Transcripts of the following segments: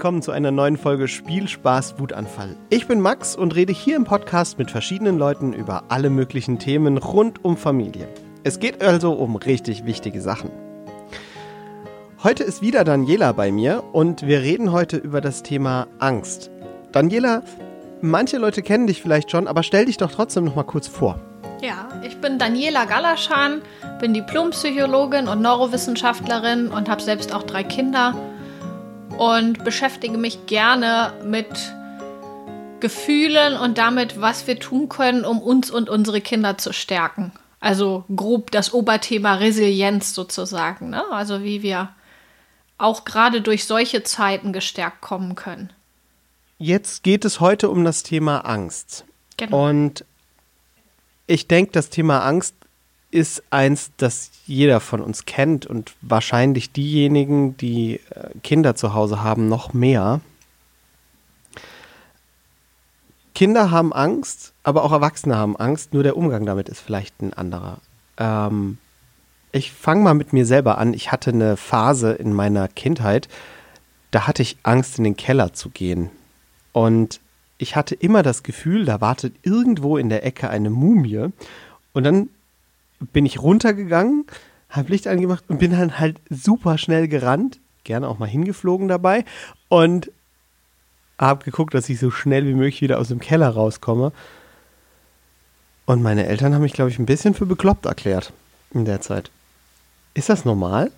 willkommen zu einer neuen Folge Spielspaß Wutanfall. Ich bin Max und rede hier im Podcast mit verschiedenen Leuten über alle möglichen Themen rund um Familie. Es geht also um richtig wichtige Sachen. Heute ist wieder Daniela bei mir und wir reden heute über das Thema Angst. Daniela, manche Leute kennen dich vielleicht schon, aber stell dich doch trotzdem noch mal kurz vor. Ja, ich bin Daniela Galaschan, bin Diplompsychologin und Neurowissenschaftlerin und habe selbst auch drei Kinder und beschäftige mich gerne mit Gefühlen und damit, was wir tun können, um uns und unsere Kinder zu stärken. Also grob das Oberthema Resilienz sozusagen. Ne? Also wie wir auch gerade durch solche Zeiten gestärkt kommen können. Jetzt geht es heute um das Thema Angst. Genau. Und ich denke, das Thema Angst ist eins, das jeder von uns kennt und wahrscheinlich diejenigen, die äh, Kinder zu Hause haben, noch mehr. Kinder haben Angst, aber auch Erwachsene haben Angst, nur der Umgang damit ist vielleicht ein anderer. Ähm, ich fange mal mit mir selber an. Ich hatte eine Phase in meiner Kindheit, da hatte ich Angst, in den Keller zu gehen. Und ich hatte immer das Gefühl, da wartet irgendwo in der Ecke eine Mumie. Und dann bin ich runtergegangen, habe Licht angemacht und bin dann halt super schnell gerannt, gerne auch mal hingeflogen dabei und habe geguckt, dass ich so schnell wie möglich wieder aus dem Keller rauskomme. Und meine Eltern haben mich, glaube ich, ein bisschen für bekloppt erklärt in der Zeit. Ist das normal?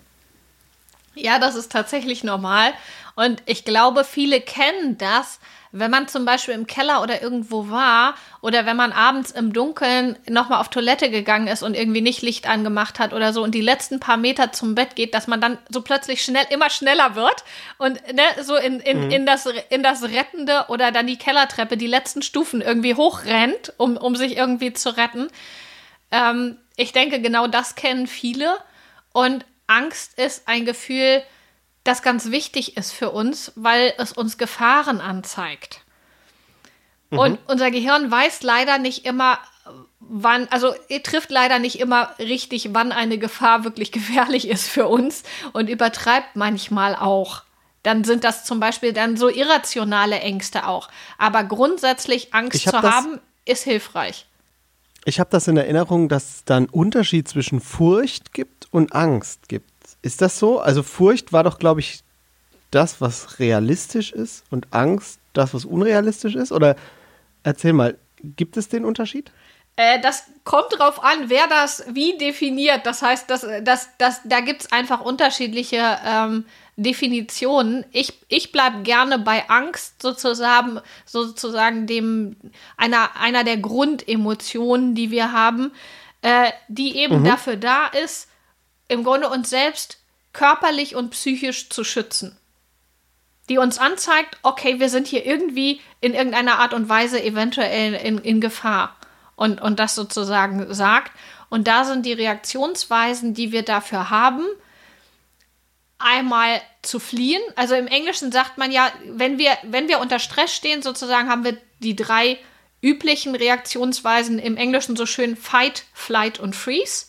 Ja, das ist tatsächlich normal. Und ich glaube, viele kennen das, wenn man zum Beispiel im Keller oder irgendwo war oder wenn man abends im Dunkeln nochmal auf Toilette gegangen ist und irgendwie nicht Licht angemacht hat oder so und die letzten paar Meter zum Bett geht, dass man dann so plötzlich schnell, immer schneller wird und ne, so in, in, mhm. in, das, in das Rettende oder dann die Kellertreppe, die letzten Stufen irgendwie hochrennt, um, um sich irgendwie zu retten. Ähm, ich denke, genau das kennen viele. Und Angst ist ein Gefühl, das ganz wichtig ist für uns, weil es uns Gefahren anzeigt. Mhm. Und unser Gehirn weiß leider nicht immer, wann, also er trifft leider nicht immer richtig, wann eine Gefahr wirklich gefährlich ist für uns und übertreibt manchmal auch. Dann sind das zum Beispiel dann so irrationale Ängste auch. Aber grundsätzlich Angst hab zu haben, ist hilfreich. Ich habe das in Erinnerung, dass es da einen Unterschied zwischen Furcht gibt und Angst gibt. Ist das so? Also Furcht war doch, glaube ich, das, was realistisch ist und Angst das, was unrealistisch ist? Oder erzähl mal, gibt es den Unterschied? Äh, das kommt drauf an, wer das wie definiert. Das heißt, das, das, das, da gibt es einfach unterschiedliche ähm, Definitionen. Ich, ich bleibe gerne bei Angst sozusagen, sozusagen dem, einer, einer der Grundemotionen, die wir haben, äh, die eben mhm. dafür da ist, im Grunde uns selbst körperlich und psychisch zu schützen. Die uns anzeigt, okay, wir sind hier irgendwie in irgendeiner Art und Weise eventuell in, in Gefahr. Und, und das sozusagen sagt. Und da sind die Reaktionsweisen, die wir dafür haben, einmal zu fliehen. Also im Englischen sagt man ja, wenn wir, wenn wir unter Stress stehen, sozusagen haben wir die drei üblichen Reaktionsweisen im Englischen so schön Fight, Flight und Freeze.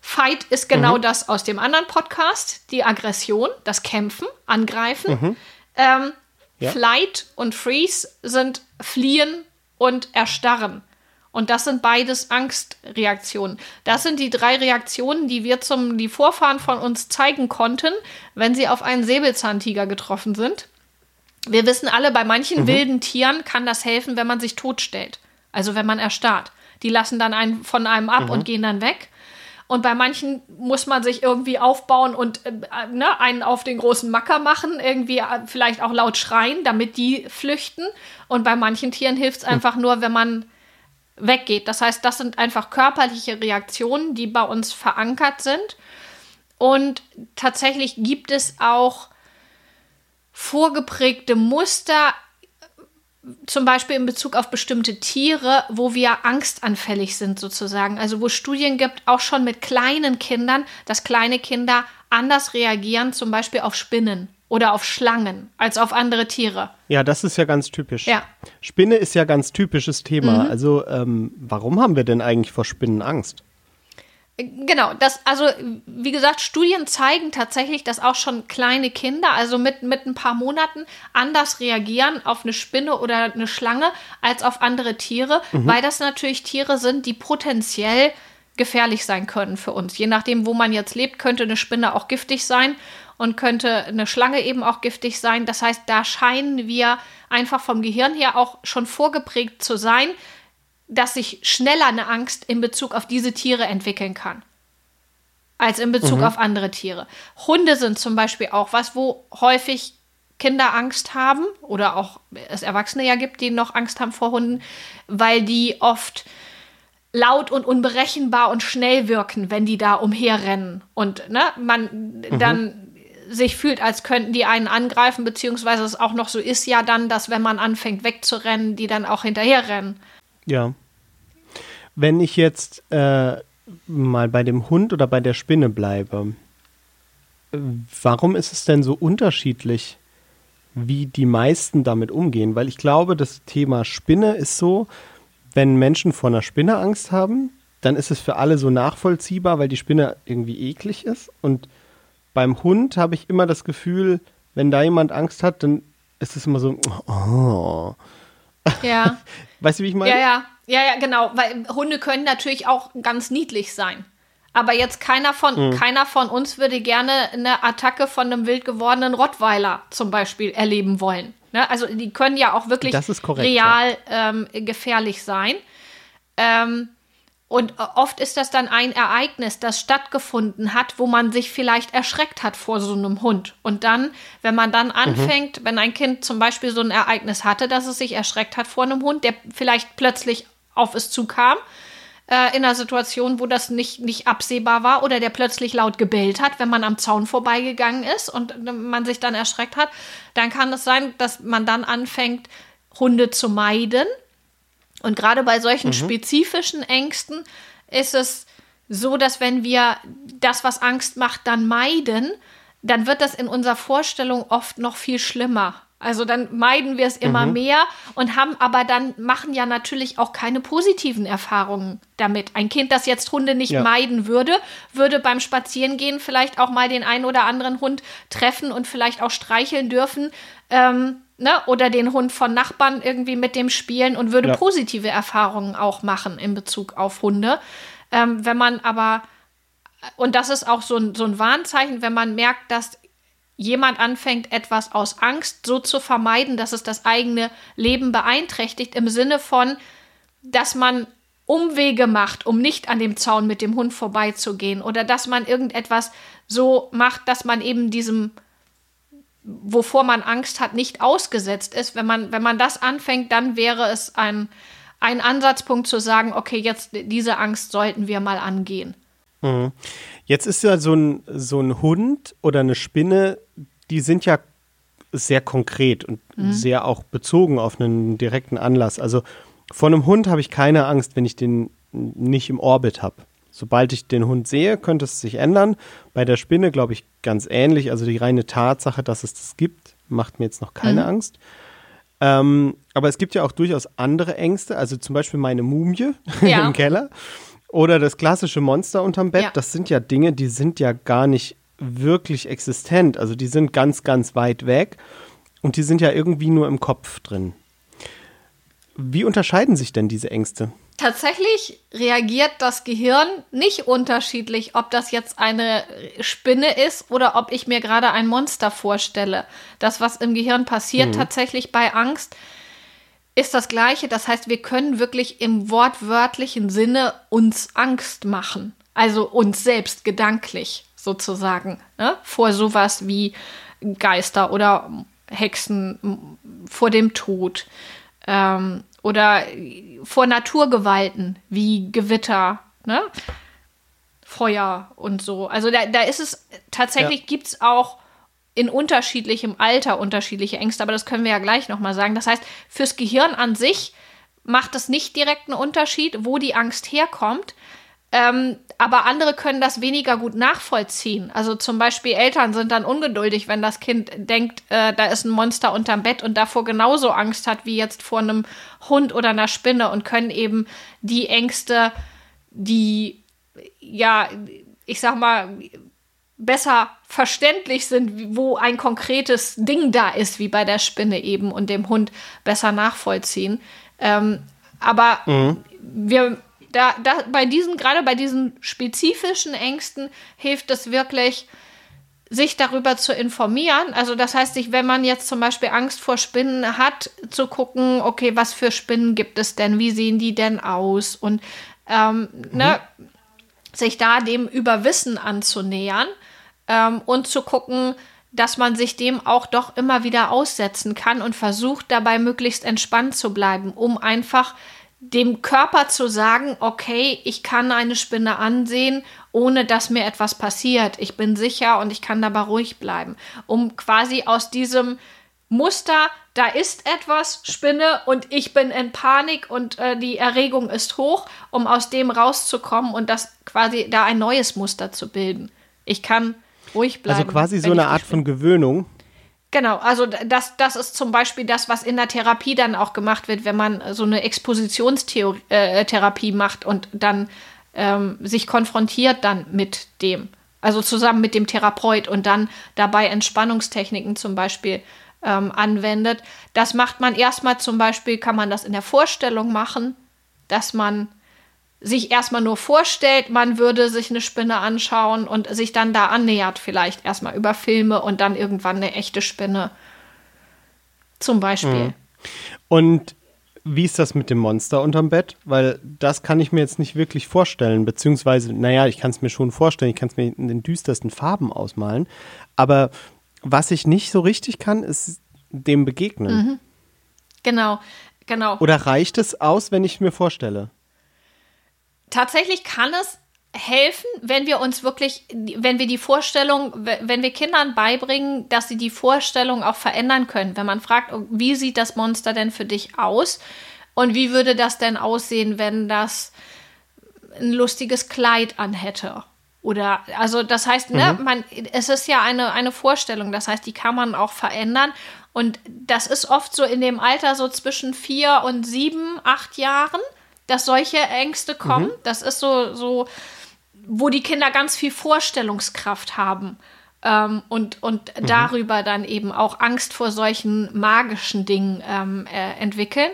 Fight ist genau mhm. das aus dem anderen Podcast, die Aggression, das Kämpfen, Angreifen. Mhm. Ähm, ja. Flight und Freeze sind Fliehen und Erstarren. Und das sind beides Angstreaktionen. Das sind die drei Reaktionen, die wir zum, die Vorfahren von uns zeigen konnten, wenn sie auf einen Säbelzahntiger getroffen sind. Wir wissen alle, bei manchen mhm. wilden Tieren kann das helfen, wenn man sich totstellt. Also wenn man erstarrt. Die lassen dann einen von einem ab mhm. und gehen dann weg. Und bei manchen muss man sich irgendwie aufbauen und äh, ne, einen auf den großen Macker machen, irgendwie äh, vielleicht auch laut schreien, damit die flüchten. Und bei manchen Tieren hilft es hm. einfach nur, wenn man weggeht. Das heißt, das sind einfach körperliche Reaktionen, die bei uns verankert sind. Und tatsächlich gibt es auch vorgeprägte Muster zum Beispiel in Bezug auf bestimmte Tiere, wo wir angstanfällig sind sozusagen. Also wo Studien gibt, auch schon mit kleinen Kindern, dass kleine Kinder anders reagieren, zum Beispiel auf Spinnen oder auf Schlangen als auf andere Tiere. Ja, das ist ja ganz typisch. Ja. Spinne ist ja ganz typisches Thema. Mhm. Also ähm, warum haben wir denn eigentlich vor Spinnen Angst? Genau, das, also wie gesagt, Studien zeigen tatsächlich, dass auch schon kleine Kinder, also mit, mit ein paar Monaten, anders reagieren auf eine Spinne oder eine Schlange als auf andere Tiere, mhm. weil das natürlich Tiere sind, die potenziell gefährlich sein können für uns. Je nachdem, wo man jetzt lebt, könnte eine Spinne auch giftig sein und könnte eine Schlange eben auch giftig sein. Das heißt, da scheinen wir einfach vom Gehirn her auch schon vorgeprägt zu sein, dass sich schneller eine Angst in Bezug auf diese Tiere entwickeln kann als in Bezug mhm. auf andere Tiere. Hunde sind zum Beispiel auch was, wo häufig Kinder Angst haben oder auch es Erwachsene ja gibt, die noch Angst haben vor Hunden, weil die oft laut und unberechenbar und schnell wirken, wenn die da umherrennen und ne, man mhm. dann sich fühlt, als könnten die einen angreifen, beziehungsweise es auch noch so ist ja dann, dass wenn man anfängt wegzurennen, die dann auch hinterherrennen. Ja. Wenn ich jetzt äh, mal bei dem Hund oder bei der Spinne bleibe, warum ist es denn so unterschiedlich, wie die meisten damit umgehen? Weil ich glaube, das Thema Spinne ist so, wenn Menschen vor einer Spinne Angst haben, dann ist es für alle so nachvollziehbar, weil die Spinne irgendwie eklig ist. Und beim Hund habe ich immer das Gefühl, wenn da jemand Angst hat, dann ist es immer so, oh. Ja. Weißt du, wie ich meine? Ja, ja. Ja, ja, genau. Weil Hunde können natürlich auch ganz niedlich sein. Aber jetzt keiner von, mhm. keiner von uns würde gerne eine Attacke von einem wild gewordenen Rottweiler zum Beispiel erleben wollen. Ne? Also die können ja auch wirklich korrekt, real ja. ähm, gefährlich sein. Ähm, und oft ist das dann ein Ereignis, das stattgefunden hat, wo man sich vielleicht erschreckt hat vor so einem Hund. Und dann, wenn man dann mhm. anfängt, mhm. wenn ein Kind zum Beispiel so ein Ereignis hatte, dass es sich erschreckt hat vor einem Hund, der vielleicht plötzlich auf es zukam, äh, in einer Situation, wo das nicht, nicht absehbar war oder der plötzlich laut gebellt hat, wenn man am Zaun vorbeigegangen ist und man sich dann erschreckt hat, dann kann es sein, dass man dann anfängt, Hunde zu meiden und gerade bei solchen mhm. spezifischen Ängsten ist es so, dass wenn wir das, was Angst macht, dann meiden, dann wird das in unserer Vorstellung oft noch viel schlimmer. Also dann meiden wir es immer mhm. mehr und haben aber dann machen ja natürlich auch keine positiven Erfahrungen damit. Ein Kind, das jetzt Hunde nicht ja. meiden würde, würde beim Spazierengehen vielleicht auch mal den einen oder anderen Hund treffen und vielleicht auch streicheln dürfen. Ähm, ne? Oder den Hund von Nachbarn irgendwie mit dem spielen und würde ja. positive Erfahrungen auch machen in Bezug auf Hunde. Ähm, wenn man aber, und das ist auch so ein, so ein Warnzeichen, wenn man merkt, dass jemand anfängt, etwas aus Angst so zu vermeiden, dass es das eigene Leben beeinträchtigt, im Sinne von, dass man Umwege macht, um nicht an dem Zaun mit dem Hund vorbeizugehen oder dass man irgendetwas so macht, dass man eben diesem wovor man Angst hat, nicht ausgesetzt ist. Wenn man, wenn man das anfängt, dann wäre es ein, ein Ansatzpunkt zu sagen, okay, jetzt diese Angst sollten wir mal angehen. Mhm. Jetzt ist ja so ein, so ein Hund oder eine Spinne, die sind ja sehr konkret und mhm. sehr auch bezogen auf einen direkten Anlass. Also vor einem Hund habe ich keine Angst, wenn ich den nicht im Orbit habe. Sobald ich den Hund sehe, könnte es sich ändern. Bei der Spinne glaube ich ganz ähnlich. Also die reine Tatsache, dass es das gibt, macht mir jetzt noch keine mhm. Angst. Ähm, aber es gibt ja auch durchaus andere Ängste. Also zum Beispiel meine Mumie ja. im Keller oder das klassische Monster unterm Bett. Ja. Das sind ja Dinge, die sind ja gar nicht wirklich existent. Also die sind ganz, ganz weit weg und die sind ja irgendwie nur im Kopf drin. Wie unterscheiden sich denn diese Ängste? Tatsächlich reagiert das Gehirn nicht unterschiedlich, ob das jetzt eine Spinne ist oder ob ich mir gerade ein Monster vorstelle. Das, was im Gehirn passiert, mhm. tatsächlich bei Angst, ist das gleiche. Das heißt, wir können wirklich im wortwörtlichen Sinne uns Angst machen. Also uns selbst gedanklich sozusagen. Ne? Vor sowas wie Geister oder Hexen, vor dem Tod. Ähm, oder vor Naturgewalten wie Gewitter, ne? Feuer und so. Also da, da ist es tatsächlich, ja. gibt es auch in unterschiedlichem Alter unterschiedliche Ängste, aber das können wir ja gleich nochmal sagen. Das heißt, fürs Gehirn an sich macht es nicht direkt einen Unterschied, wo die Angst herkommt. Ähm, aber andere können das weniger gut nachvollziehen. Also zum Beispiel Eltern sind dann ungeduldig, wenn das Kind denkt, äh, da ist ein Monster unterm Bett und davor genauso Angst hat wie jetzt vor einem Hund oder einer Spinne und können eben die Ängste, die ja, ich sag mal, besser verständlich sind, wo ein konkretes Ding da ist, wie bei der Spinne eben und dem Hund besser nachvollziehen. Ähm, aber mhm. wir da, da bei diesen, gerade bei diesen spezifischen Ängsten hilft es wirklich, sich darüber zu informieren. Also das heißt, sich, wenn man jetzt zum Beispiel Angst vor Spinnen hat, zu gucken, okay, was für Spinnen gibt es denn, wie sehen die denn aus und ähm, ne, mhm. ne, sich da dem Überwissen anzunähern ähm, und zu gucken, dass man sich dem auch doch immer wieder aussetzen kann und versucht dabei möglichst entspannt zu bleiben, um einfach dem Körper zu sagen, okay, ich kann eine Spinne ansehen, ohne dass mir etwas passiert. Ich bin sicher und ich kann dabei ruhig bleiben, um quasi aus diesem Muster, da ist etwas, Spinne und ich bin in Panik und äh, die Erregung ist hoch, um aus dem rauszukommen und das quasi da ein neues Muster zu bilden. Ich kann ruhig also bleiben. Also quasi so eine Art von Gewöhnung. Genau, also das, das ist zum Beispiel das, was in der Therapie dann auch gemacht wird, wenn man so eine Expositionstherapie äh, macht und dann ähm, sich konfrontiert dann mit dem, also zusammen mit dem Therapeut und dann dabei Entspannungstechniken zum Beispiel ähm, anwendet. Das macht man erstmal zum Beispiel, kann man das in der Vorstellung machen, dass man sich erstmal nur vorstellt, man würde sich eine Spinne anschauen und sich dann da annähert, vielleicht erstmal über Filme und dann irgendwann eine echte Spinne. Zum Beispiel. Mhm. Und wie ist das mit dem Monster unterm Bett? Weil das kann ich mir jetzt nicht wirklich vorstellen, beziehungsweise, naja, ich kann es mir schon vorstellen, ich kann es mir in den düstersten Farben ausmalen. Aber was ich nicht so richtig kann, ist dem begegnen. Mhm. Genau, genau. Oder reicht es aus, wenn ich mir vorstelle? Tatsächlich kann es helfen, wenn wir uns wirklich, wenn wir die Vorstellung, wenn wir Kindern beibringen, dass sie die Vorstellung auch verändern können. Wenn man fragt, oh, wie sieht das Monster denn für dich aus? Und wie würde das denn aussehen, wenn das ein lustiges Kleid anhätte? Oder, also das heißt, ne, mhm. man, es ist ja eine, eine Vorstellung, das heißt, die kann man auch verändern. Und das ist oft so in dem Alter so zwischen vier und sieben, acht Jahren dass solche Ängste kommen. Mhm. Das ist so, so, wo die Kinder ganz viel Vorstellungskraft haben. Ähm, und und mhm. darüber dann eben auch Angst vor solchen magischen Dingen ähm, äh, entwickeln.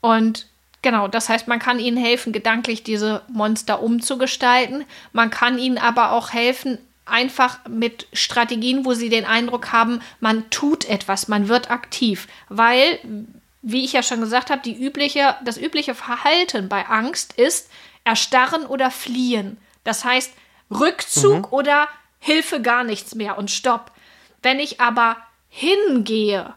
Und genau, das heißt, man kann ihnen helfen, gedanklich diese Monster umzugestalten. Man kann ihnen aber auch helfen, einfach mit Strategien, wo sie den Eindruck haben, man tut etwas, man wird aktiv. Weil, wie ich ja schon gesagt habe, die übliche, das übliche Verhalten bei Angst ist erstarren oder fliehen. Das heißt Rückzug mhm. oder Hilfe gar nichts mehr und Stopp. Wenn ich aber hingehe,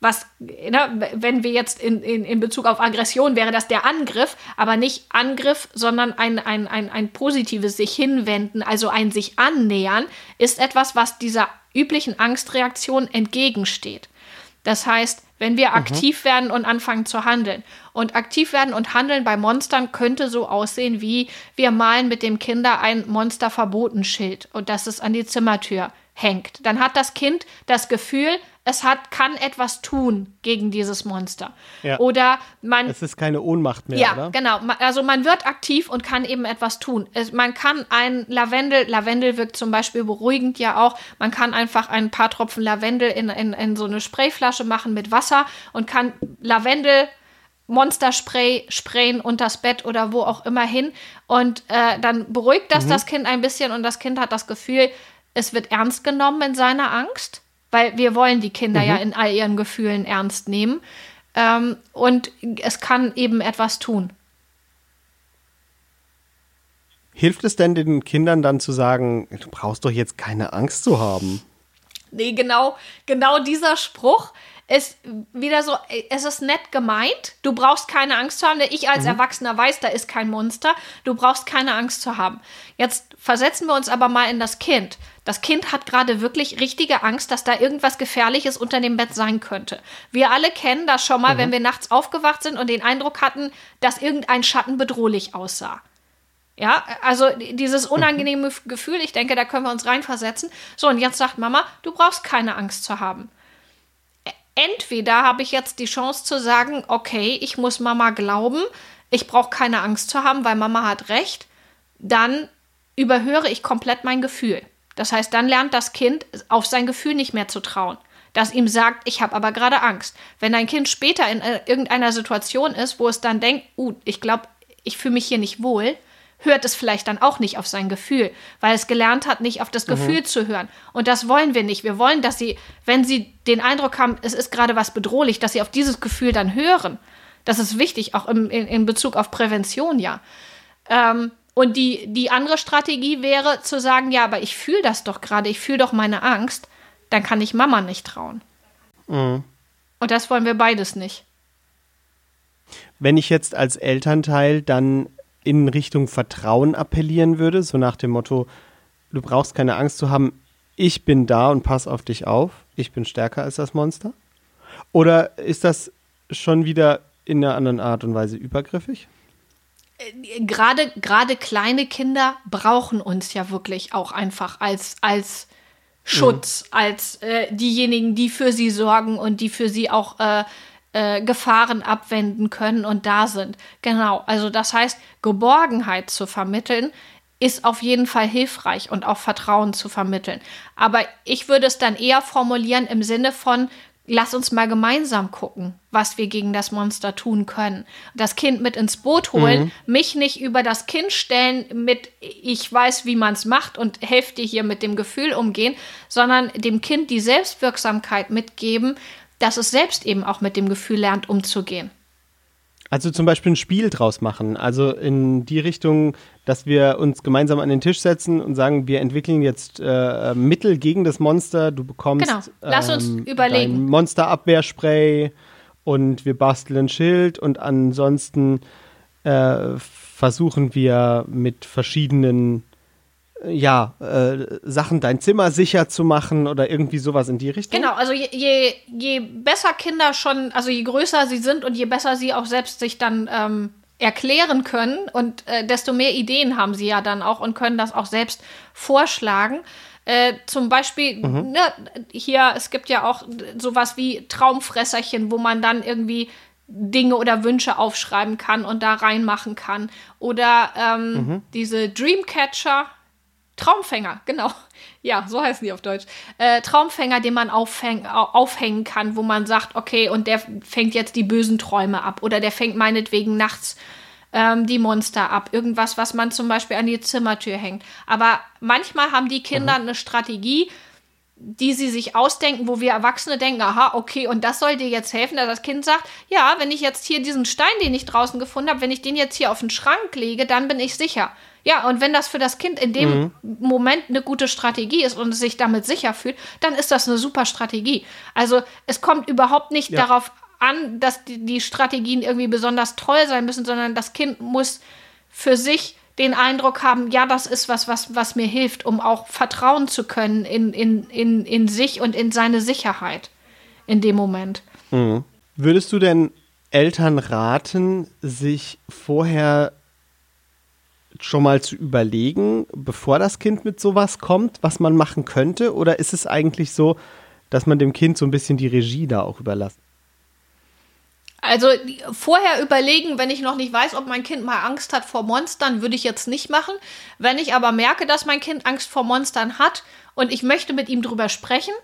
was, ne, wenn wir jetzt in, in, in Bezug auf Aggression wäre das der Angriff, aber nicht Angriff, sondern ein, ein, ein, ein positives sich hinwenden, also ein sich annähern, ist etwas, was dieser üblichen Angstreaktion entgegensteht. Das heißt, wenn wir mhm. aktiv werden und anfangen zu handeln. Und aktiv werden und handeln bei Monstern könnte so aussehen, wie wir malen mit dem Kinder ein Monsterverbotenschild und das es an die Zimmertür hängt. Dann hat das Kind das Gefühl, es hat, kann etwas tun gegen dieses Monster. Ja. Oder man. Es ist keine Ohnmacht mehr, ja, oder? genau. Also man wird aktiv und kann eben etwas tun. Es, man kann ein Lavendel, Lavendel wirkt zum Beispiel beruhigend ja auch. Man kann einfach ein paar Tropfen Lavendel in, in, in so eine Sprayflasche machen mit Wasser und kann Lavendel Monsterspray sprayen unter das Bett oder wo auch immer hin. Und äh, dann beruhigt das mhm. das Kind ein bisschen und das Kind hat das Gefühl, es wird ernst genommen in seiner Angst weil wir wollen die Kinder mhm. ja in all ihren Gefühlen ernst nehmen. Ähm, und es kann eben etwas tun. Hilft es denn den Kindern dann zu sagen, du brauchst doch jetzt keine Angst zu haben? Nee, genau, genau dieser Spruch ist wieder so, es ist nett gemeint. Du brauchst keine Angst zu haben. Ich als mhm. Erwachsener weiß, da ist kein Monster. Du brauchst keine Angst zu haben. Jetzt versetzen wir uns aber mal in das Kind. Das Kind hat gerade wirklich richtige Angst, dass da irgendwas Gefährliches unter dem Bett sein könnte. Wir alle kennen das schon mal, mhm. wenn wir nachts aufgewacht sind und den Eindruck hatten, dass irgendein Schatten bedrohlich aussah. Ja, also dieses unangenehme mhm. Gefühl, ich denke, da können wir uns reinversetzen. So, und jetzt sagt Mama, du brauchst keine Angst zu haben. Entweder habe ich jetzt die Chance zu sagen, okay, ich muss Mama glauben, ich brauche keine Angst zu haben, weil Mama hat recht. Dann überhöre ich komplett mein Gefühl. Das heißt, dann lernt das Kind auf sein Gefühl nicht mehr zu trauen, das ihm sagt, ich habe aber gerade Angst. Wenn ein Kind später in äh, irgendeiner Situation ist, wo es dann denkt, uh, ich glaube, ich fühle mich hier nicht wohl, hört es vielleicht dann auch nicht auf sein Gefühl, weil es gelernt hat, nicht auf das Gefühl mhm. zu hören. Und das wollen wir nicht. Wir wollen, dass sie, wenn sie den Eindruck haben, es ist gerade was bedrohlich, dass sie auf dieses Gefühl dann hören. Das ist wichtig, auch im, in, in Bezug auf Prävention, ja. Ähm, und die, die andere Strategie wäre zu sagen, ja, aber ich fühle das doch gerade, ich fühle doch meine Angst, dann kann ich Mama nicht trauen. Mhm. Und das wollen wir beides nicht. Wenn ich jetzt als Elternteil dann in Richtung Vertrauen appellieren würde, so nach dem Motto, du brauchst keine Angst zu haben, ich bin da und pass auf dich auf, ich bin stärker als das Monster? Oder ist das schon wieder in einer anderen Art und Weise übergriffig? Gerade, gerade kleine Kinder brauchen uns ja wirklich auch einfach als, als Schutz, mhm. als äh, diejenigen, die für sie sorgen und die für sie auch äh, äh, Gefahren abwenden können und da sind. Genau, also das heißt, Geborgenheit zu vermitteln, ist auf jeden Fall hilfreich und auch Vertrauen zu vermitteln. Aber ich würde es dann eher formulieren im Sinne von, lass uns mal gemeinsam gucken, was wir gegen das Monster tun können. Das Kind mit ins Boot holen, mhm. mich nicht über das Kind stellen mit, ich weiß, wie man es macht und helfe dir hier mit dem Gefühl umgehen, sondern dem Kind die Selbstwirksamkeit mitgeben, dass es selbst eben auch mit dem Gefühl lernt, umzugehen. Also zum Beispiel ein Spiel draus machen. Also in die Richtung, dass wir uns gemeinsam an den Tisch setzen und sagen, wir entwickeln jetzt äh, Mittel gegen das Monster. Du bekommst genau. Lass uns ähm, überlegen. Monsterabwehrspray und wir basteln ein Schild und ansonsten äh, versuchen wir mit verschiedenen ja, äh, Sachen dein Zimmer sicher zu machen oder irgendwie sowas in die Richtung? Genau, also je, je, je, besser Kinder schon, also je größer sie sind und je besser sie auch selbst sich dann ähm, erklären können und äh, desto mehr Ideen haben sie ja dann auch und können das auch selbst vorschlagen. Äh, zum Beispiel, mhm. ne, hier, es gibt ja auch sowas wie Traumfresserchen, wo man dann irgendwie Dinge oder Wünsche aufschreiben kann und da reinmachen kann. Oder ähm, mhm. diese Dreamcatcher, Traumfänger, genau. Ja, so heißen die auf Deutsch. Äh, Traumfänger, den man aufhäng, aufhängen kann, wo man sagt, okay, und der fängt jetzt die bösen Träume ab. Oder der fängt meinetwegen nachts ähm, die Monster ab. Irgendwas, was man zum Beispiel an die Zimmertür hängt. Aber manchmal haben die Kinder mhm. eine Strategie, die sie sich ausdenken, wo wir Erwachsene denken, aha, okay, und das soll dir jetzt helfen, dass das Kind sagt, ja, wenn ich jetzt hier diesen Stein, den ich draußen gefunden habe, wenn ich den jetzt hier auf den Schrank lege, dann bin ich sicher. Ja, und wenn das für das Kind in dem mhm. Moment eine gute Strategie ist und es sich damit sicher fühlt, dann ist das eine super Strategie. Also es kommt überhaupt nicht ja. darauf an, dass die, die Strategien irgendwie besonders toll sein müssen, sondern das Kind muss für sich den Eindruck haben, ja, das ist was, was, was mir hilft, um auch vertrauen zu können in, in, in, in sich und in seine Sicherheit in dem Moment. Mhm. Würdest du denn Eltern raten, sich vorher schon mal zu überlegen, bevor das Kind mit sowas kommt, was man machen könnte? Oder ist es eigentlich so, dass man dem Kind so ein bisschen die Regie da auch überlässt? Also vorher überlegen, wenn ich noch nicht weiß, ob mein Kind mal Angst hat vor Monstern, würde ich jetzt nicht machen. Wenn ich aber merke, dass mein Kind Angst vor Monstern hat und ich möchte mit ihm drüber sprechen,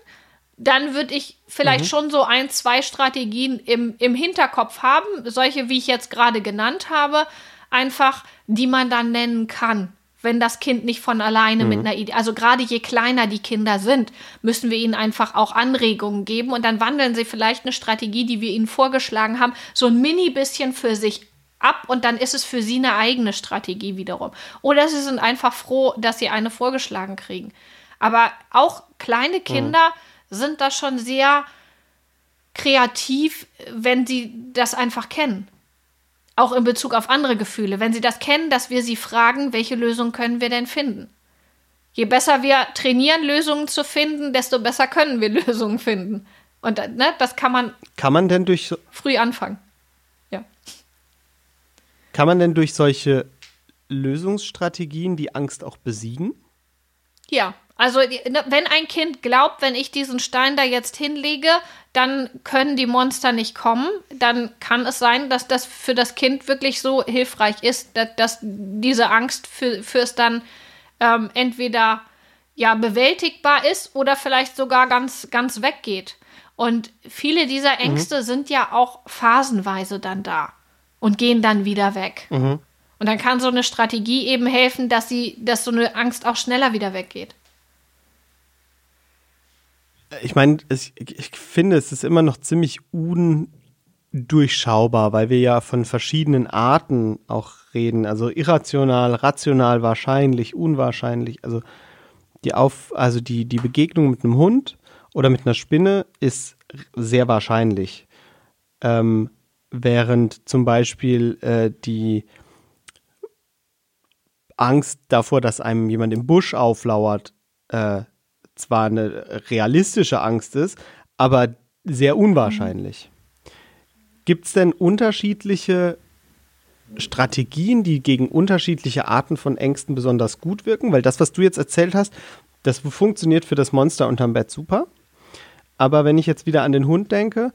dann würde ich vielleicht mhm. schon so ein, zwei Strategien im, im Hinterkopf haben, solche wie ich jetzt gerade genannt habe, einfach, die man dann nennen kann, wenn das Kind nicht von alleine mhm. mit einer Idee, also gerade je kleiner die Kinder sind, müssen wir ihnen einfach auch Anregungen geben und dann wandeln sie vielleicht eine Strategie, die wir ihnen vorgeschlagen haben, so ein mini bisschen für sich ab und dann ist es für sie eine eigene Strategie wiederum. Oder sie sind einfach froh, dass sie eine vorgeschlagen kriegen. Aber auch kleine mhm. Kinder mhm. sind da schon sehr kreativ, wenn sie das einfach kennen. Auch in Bezug auf andere Gefühle. Wenn sie das kennen, dass wir sie fragen, welche Lösung können wir denn finden? Je besser wir trainieren, Lösungen zu finden, desto besser können wir Lösungen finden. Und ne, das kann man, kann man denn durch früh anfangen. Ja. Kann man denn durch solche Lösungsstrategien die Angst auch besiegen? Ja, also ne, wenn ein Kind glaubt, wenn ich diesen Stein da jetzt hinlege, dann können die Monster nicht kommen, dann kann es sein, dass das für das Kind wirklich so hilfreich ist, dass, dass diese Angst für, für es dann ähm, entweder ja bewältigbar ist oder vielleicht sogar ganz, ganz weggeht. Und viele dieser mhm. Ängste mhm. sind ja auch phasenweise dann da und gehen dann wieder weg. Mhm. Und dann kann so eine Strategie eben helfen, dass sie, dass so eine Angst auch schneller wieder weggeht. Ich meine, ich, ich finde, es ist immer noch ziemlich undurchschaubar, weil wir ja von verschiedenen Arten auch reden. Also irrational, rational, wahrscheinlich, unwahrscheinlich. Also die Auf, also die, die Begegnung mit einem Hund oder mit einer Spinne ist sehr wahrscheinlich. Ähm, während zum Beispiel äh, die Angst davor, dass einem jemand im Busch auflauert, äh, zwar eine realistische Angst ist, aber sehr unwahrscheinlich. Mhm. Gibt es denn unterschiedliche Strategien, die gegen unterschiedliche Arten von Ängsten besonders gut wirken? Weil das, was du jetzt erzählt hast, das funktioniert für das Monster unterm Bett super. Aber wenn ich jetzt wieder an den Hund denke,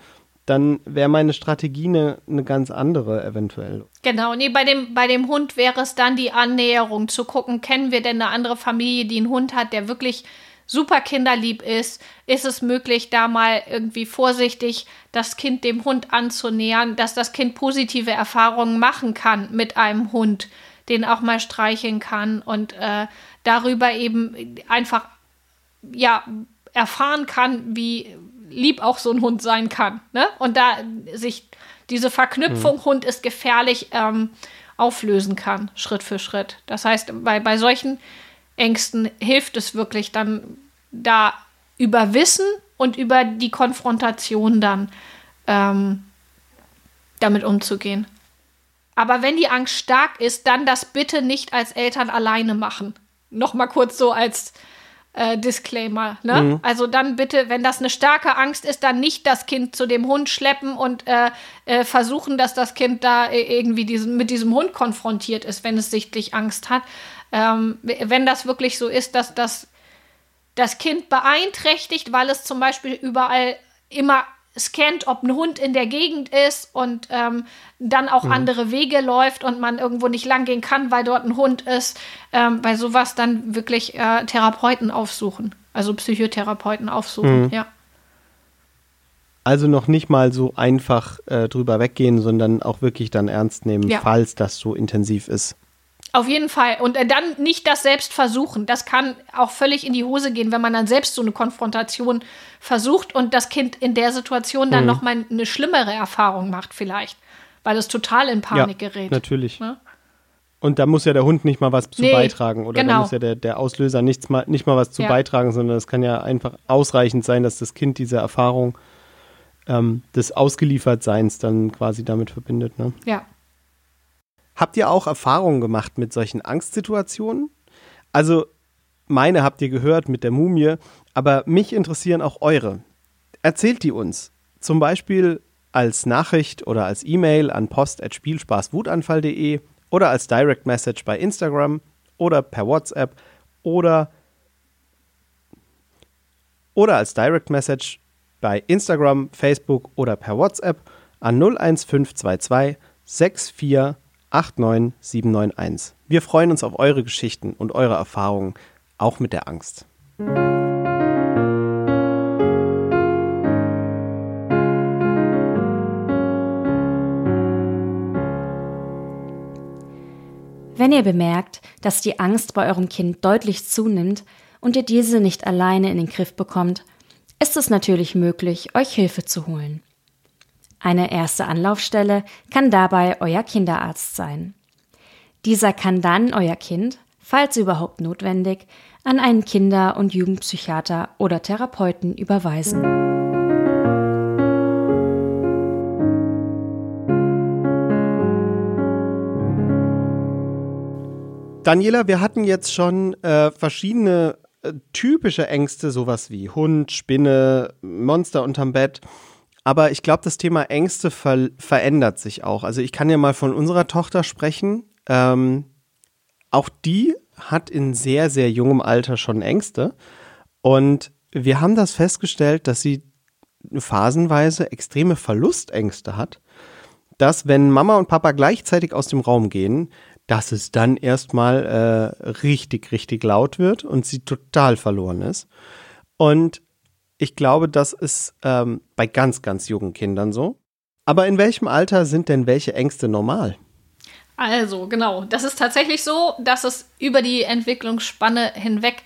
dann wäre meine Strategie eine, eine ganz andere eventuell. Genau, nee, bei dem, bei dem Hund wäre es dann die Annäherung, zu gucken, kennen wir denn eine andere Familie, die einen Hund hat, der wirklich super kinderlieb ist, ist es möglich, da mal irgendwie vorsichtig das Kind dem Hund anzunähern, dass das Kind positive Erfahrungen machen kann mit einem Hund, den auch mal streicheln kann und äh, darüber eben einfach ja erfahren kann, wie lieb auch so ein Hund sein kann. Ne? Und da sich diese Verknüpfung, mhm. Hund ist gefährlich, ähm, auflösen kann, Schritt für Schritt. Das heißt, bei, bei solchen Ängsten hilft es wirklich dann da über Wissen und über die Konfrontation dann ähm, damit umzugehen. Aber wenn die Angst stark ist, dann das bitte nicht als Eltern alleine machen. Nochmal kurz so als äh, Disclaimer. Ne? Mhm. Also dann bitte, wenn das eine starke Angst ist, dann nicht das Kind zu dem Hund schleppen und äh, äh, versuchen, dass das Kind da irgendwie diesen, mit diesem Hund konfrontiert ist, wenn es sichtlich Angst hat. Ähm, wenn das wirklich so ist, dass das das Kind beeinträchtigt, weil es zum Beispiel überall immer scannt, ob ein Hund in der Gegend ist und ähm, dann auch mhm. andere Wege läuft und man irgendwo nicht lang gehen kann, weil dort ein Hund ist, ähm, bei sowas dann wirklich äh, Therapeuten aufsuchen, also Psychotherapeuten aufsuchen, mhm. ja. Also noch nicht mal so einfach äh, drüber weggehen, sondern auch wirklich dann ernst nehmen, ja. falls das so intensiv ist. Auf jeden Fall. Und äh, dann nicht das selbst versuchen. Das kann auch völlig in die Hose gehen, wenn man dann selbst so eine Konfrontation versucht und das Kind in der Situation dann mhm. noch mal eine schlimmere Erfahrung macht vielleicht, weil es total in Panik ja, gerät. Natürlich. Ne? Und da muss ja der Hund nicht mal was zu nee, beitragen oder genau. da muss ja der, der Auslöser nichts mal, nicht mal was zu ja. beitragen, sondern es kann ja einfach ausreichend sein, dass das Kind diese Erfahrung ähm, des Ausgeliefertseins dann quasi damit verbindet. Ne? Ja. Habt ihr auch Erfahrungen gemacht mit solchen Angstsituationen? Also, meine habt ihr gehört mit der Mumie, aber mich interessieren auch eure. Erzählt die uns. Zum Beispiel als Nachricht oder als E-Mail an post.spielspaßwutanfall.de oder als Direct Message bei Instagram oder per WhatsApp oder oder als Direct Message bei Instagram, Facebook oder per WhatsApp an 01522 64 89791. Wir freuen uns auf eure Geschichten und eure Erfahrungen, auch mit der Angst. Wenn ihr bemerkt, dass die Angst bei eurem Kind deutlich zunimmt und ihr diese nicht alleine in den Griff bekommt, ist es natürlich möglich, euch Hilfe zu holen. Eine erste Anlaufstelle kann dabei euer Kinderarzt sein. Dieser kann dann euer Kind, falls überhaupt notwendig, an einen Kinder- und Jugendpsychiater oder Therapeuten überweisen. Daniela, wir hatten jetzt schon äh, verschiedene äh, typische Ängste, sowas wie Hund, Spinne, Monster unterm Bett. Aber ich glaube, das Thema Ängste ver verändert sich auch. Also ich kann ja mal von unserer Tochter sprechen. Ähm, auch die hat in sehr, sehr jungem Alter schon Ängste. Und wir haben das festgestellt, dass sie phasenweise extreme Verlustängste hat. Dass, wenn Mama und Papa gleichzeitig aus dem Raum gehen, dass es dann erstmal äh, richtig, richtig laut wird und sie total verloren ist. Und ich glaube, das ist ähm, bei ganz, ganz jungen Kindern so. Aber in welchem Alter sind denn welche Ängste normal? Also, genau. Das ist tatsächlich so, dass es über die Entwicklungsspanne hinweg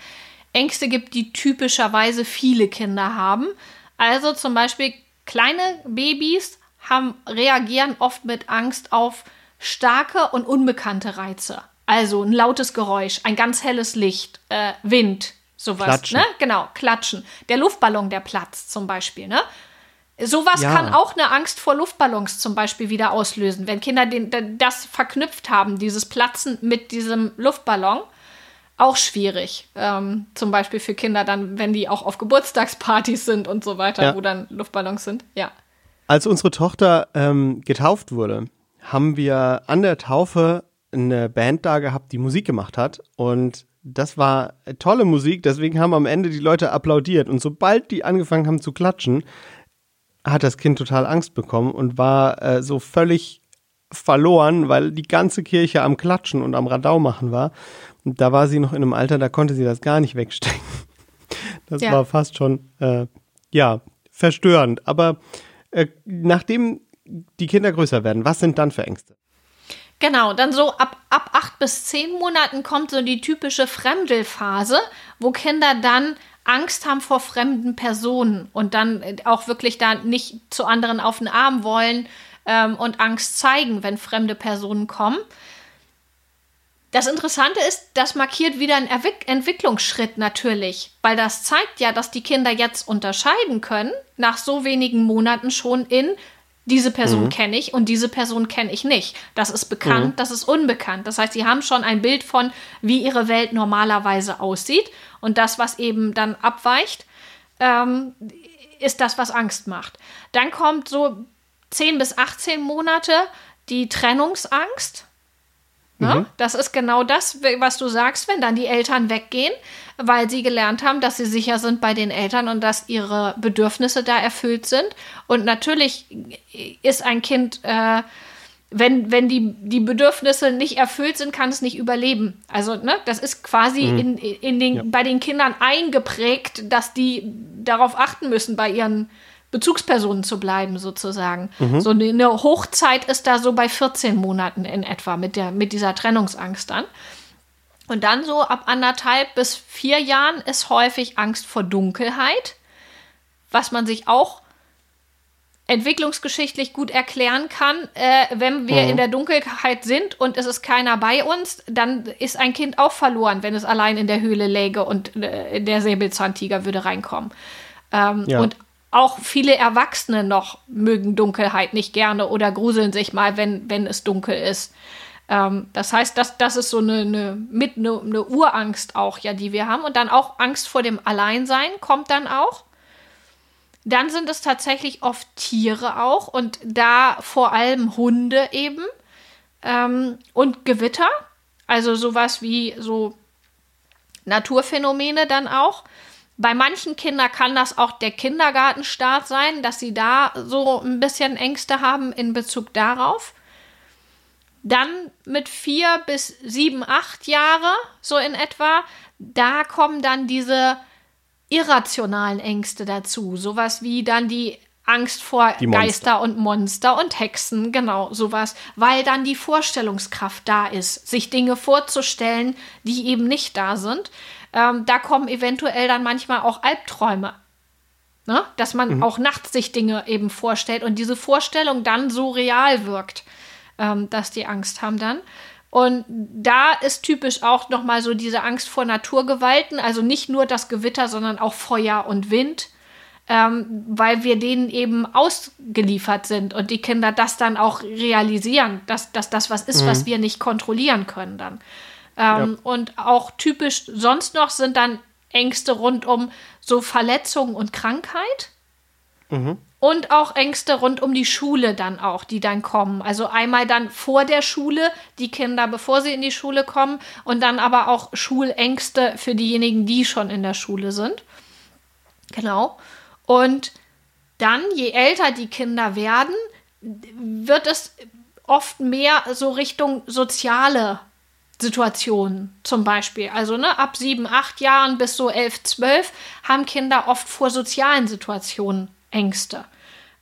Ängste gibt, die typischerweise viele Kinder haben. Also zum Beispiel kleine Babys haben, reagieren oft mit Angst auf starke und unbekannte Reize. Also ein lautes Geräusch, ein ganz helles Licht, äh, Wind, sowas. Klatschen. Ne? Genau, klatschen. Der Luftballon, der platzt zum Beispiel. Ne? Sowas ja. kann auch eine Angst vor Luftballons zum Beispiel wieder auslösen, wenn Kinder den, das verknüpft haben, dieses Platzen mit diesem Luftballon. Auch schwierig. Ähm, zum Beispiel für Kinder dann, wenn die auch auf Geburtstagspartys sind und so weiter, ja. wo dann Luftballons sind. Ja. Als unsere Tochter ähm, getauft wurde, haben wir an der Taufe eine Band da gehabt, die Musik gemacht hat. Und das war tolle Musik, deswegen haben am Ende die Leute applaudiert. Und sobald die angefangen haben zu klatschen, hat das Kind total Angst bekommen und war äh, so völlig verloren, weil die ganze Kirche am Klatschen und am Radau machen war. Und da war sie noch in einem Alter, da konnte sie das gar nicht wegstecken. Das ja. war fast schon, äh, ja, verstörend. Aber äh, nachdem die Kinder größer werden, was sind dann für Ängste? Genau, dann so ab, ab acht bis zehn Monaten kommt so die typische Fremdelphase, wo Kinder dann Angst haben vor fremden Personen und dann auch wirklich da nicht zu anderen auf den Arm wollen ähm, und Angst zeigen, wenn fremde Personen kommen. Das Interessante ist, das markiert wieder einen Erwick Entwicklungsschritt natürlich, weil das zeigt ja, dass die Kinder jetzt unterscheiden können, nach so wenigen Monaten schon in diese Person mhm. kenne ich und diese Person kenne ich nicht. Das ist bekannt, mhm. das ist unbekannt. Das heißt, sie haben schon ein Bild von, wie ihre Welt normalerweise aussieht. Und das, was eben dann abweicht, ähm, ist das, was Angst macht. Dann kommt so 10 bis 18 Monate die Trennungsangst. Ne? Mhm. Das ist genau das, was du sagst, wenn dann die Eltern weggehen, weil sie gelernt haben, dass sie sicher sind bei den Eltern und dass ihre Bedürfnisse da erfüllt sind. Und natürlich ist ein Kind, äh, wenn, wenn die, die Bedürfnisse nicht erfüllt sind, kann es nicht überleben. Also, ne, das ist quasi mhm. in, in den, ja. bei den Kindern eingeprägt, dass die darauf achten müssen, bei ihren Bezugspersonen zu bleiben, sozusagen. Mhm. So eine Hochzeit ist da so bei 14 Monaten in etwa mit, der, mit dieser Trennungsangst dann. Und dann so ab anderthalb bis vier Jahren ist häufig Angst vor Dunkelheit, was man sich auch entwicklungsgeschichtlich gut erklären kann. Äh, wenn wir mhm. in der Dunkelheit sind und es ist keiner bei uns, dann ist ein Kind auch verloren, wenn es allein in der Höhle läge und äh, der Säbelzahntiger würde reinkommen. Ähm, ja. Und auch viele Erwachsene noch mögen Dunkelheit nicht gerne oder gruseln sich mal, wenn, wenn es dunkel ist. Ähm, das heißt, das, das ist so eine, eine, mit eine, eine Urangst auch, ja, die wir haben. Und dann auch Angst vor dem Alleinsein kommt dann auch. Dann sind es tatsächlich oft Tiere auch und da vor allem Hunde eben ähm, und Gewitter, also sowas wie so Naturphänomene dann auch. Bei manchen Kindern kann das auch der Kindergartenstart sein, dass sie da so ein bisschen Ängste haben in Bezug darauf. Dann mit vier bis sieben, acht Jahre, so in etwa, da kommen dann diese irrationalen Ängste dazu. Sowas wie dann die Angst vor Geister und Monster und Hexen, genau, sowas, weil dann die Vorstellungskraft da ist, sich Dinge vorzustellen, die eben nicht da sind. Ähm, da kommen eventuell dann manchmal auch Albträume. Ne? Dass man mhm. auch nachts sich Dinge eben vorstellt und diese Vorstellung dann so real wirkt, ähm, dass die Angst haben dann. Und da ist typisch auch nochmal so diese Angst vor Naturgewalten, also nicht nur das Gewitter, sondern auch Feuer und Wind, ähm, weil wir denen eben ausgeliefert sind und die Kinder das dann auch realisieren, dass, dass das was ist, mhm. was wir nicht kontrollieren können dann. Ähm, ja. Und auch typisch sonst noch sind dann Ängste rund um so Verletzungen und Krankheit. Mhm. Und auch Ängste rund um die Schule dann auch, die dann kommen. Also einmal dann vor der Schule, die Kinder, bevor sie in die Schule kommen, und dann aber auch Schulängste für diejenigen, die schon in der Schule sind. Genau. Und dann, je älter die Kinder werden, wird es oft mehr so Richtung soziale Situationen zum Beispiel. Also ne, ab sieben, acht Jahren bis so elf, zwölf haben Kinder oft vor sozialen Situationen Ängste.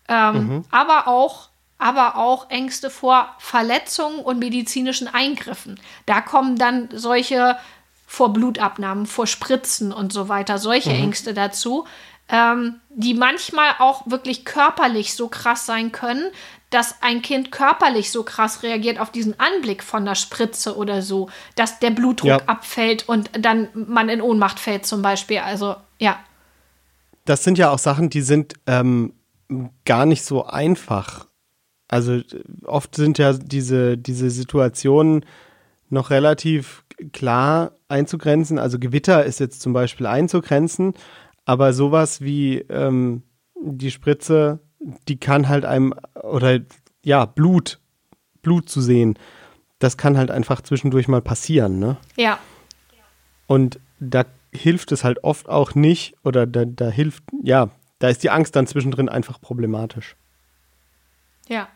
Ähm, mhm. Aber auch aber auch Ängste vor Verletzungen und medizinischen Eingriffen. Da kommen dann solche vor Blutabnahmen, vor Spritzen und so weiter, solche mhm. Ängste dazu, ähm, die manchmal auch wirklich körperlich so krass sein können, dass ein Kind körperlich so krass reagiert auf diesen Anblick von der Spritze oder so, dass der Blutdruck ja. abfällt und dann man in Ohnmacht fällt zum Beispiel. Also ja. Das sind ja auch Sachen, die sind ähm, gar nicht so einfach. Also oft sind ja diese, diese Situationen noch relativ klar einzugrenzen. Also Gewitter ist jetzt zum Beispiel einzugrenzen, aber sowas wie ähm, die Spritze die kann halt einem, oder ja, Blut, Blut zu sehen, das kann halt einfach zwischendurch mal passieren, ne? Ja. Und da hilft es halt oft auch nicht, oder da, da hilft, ja, da ist die Angst dann zwischendrin einfach problematisch. Ja.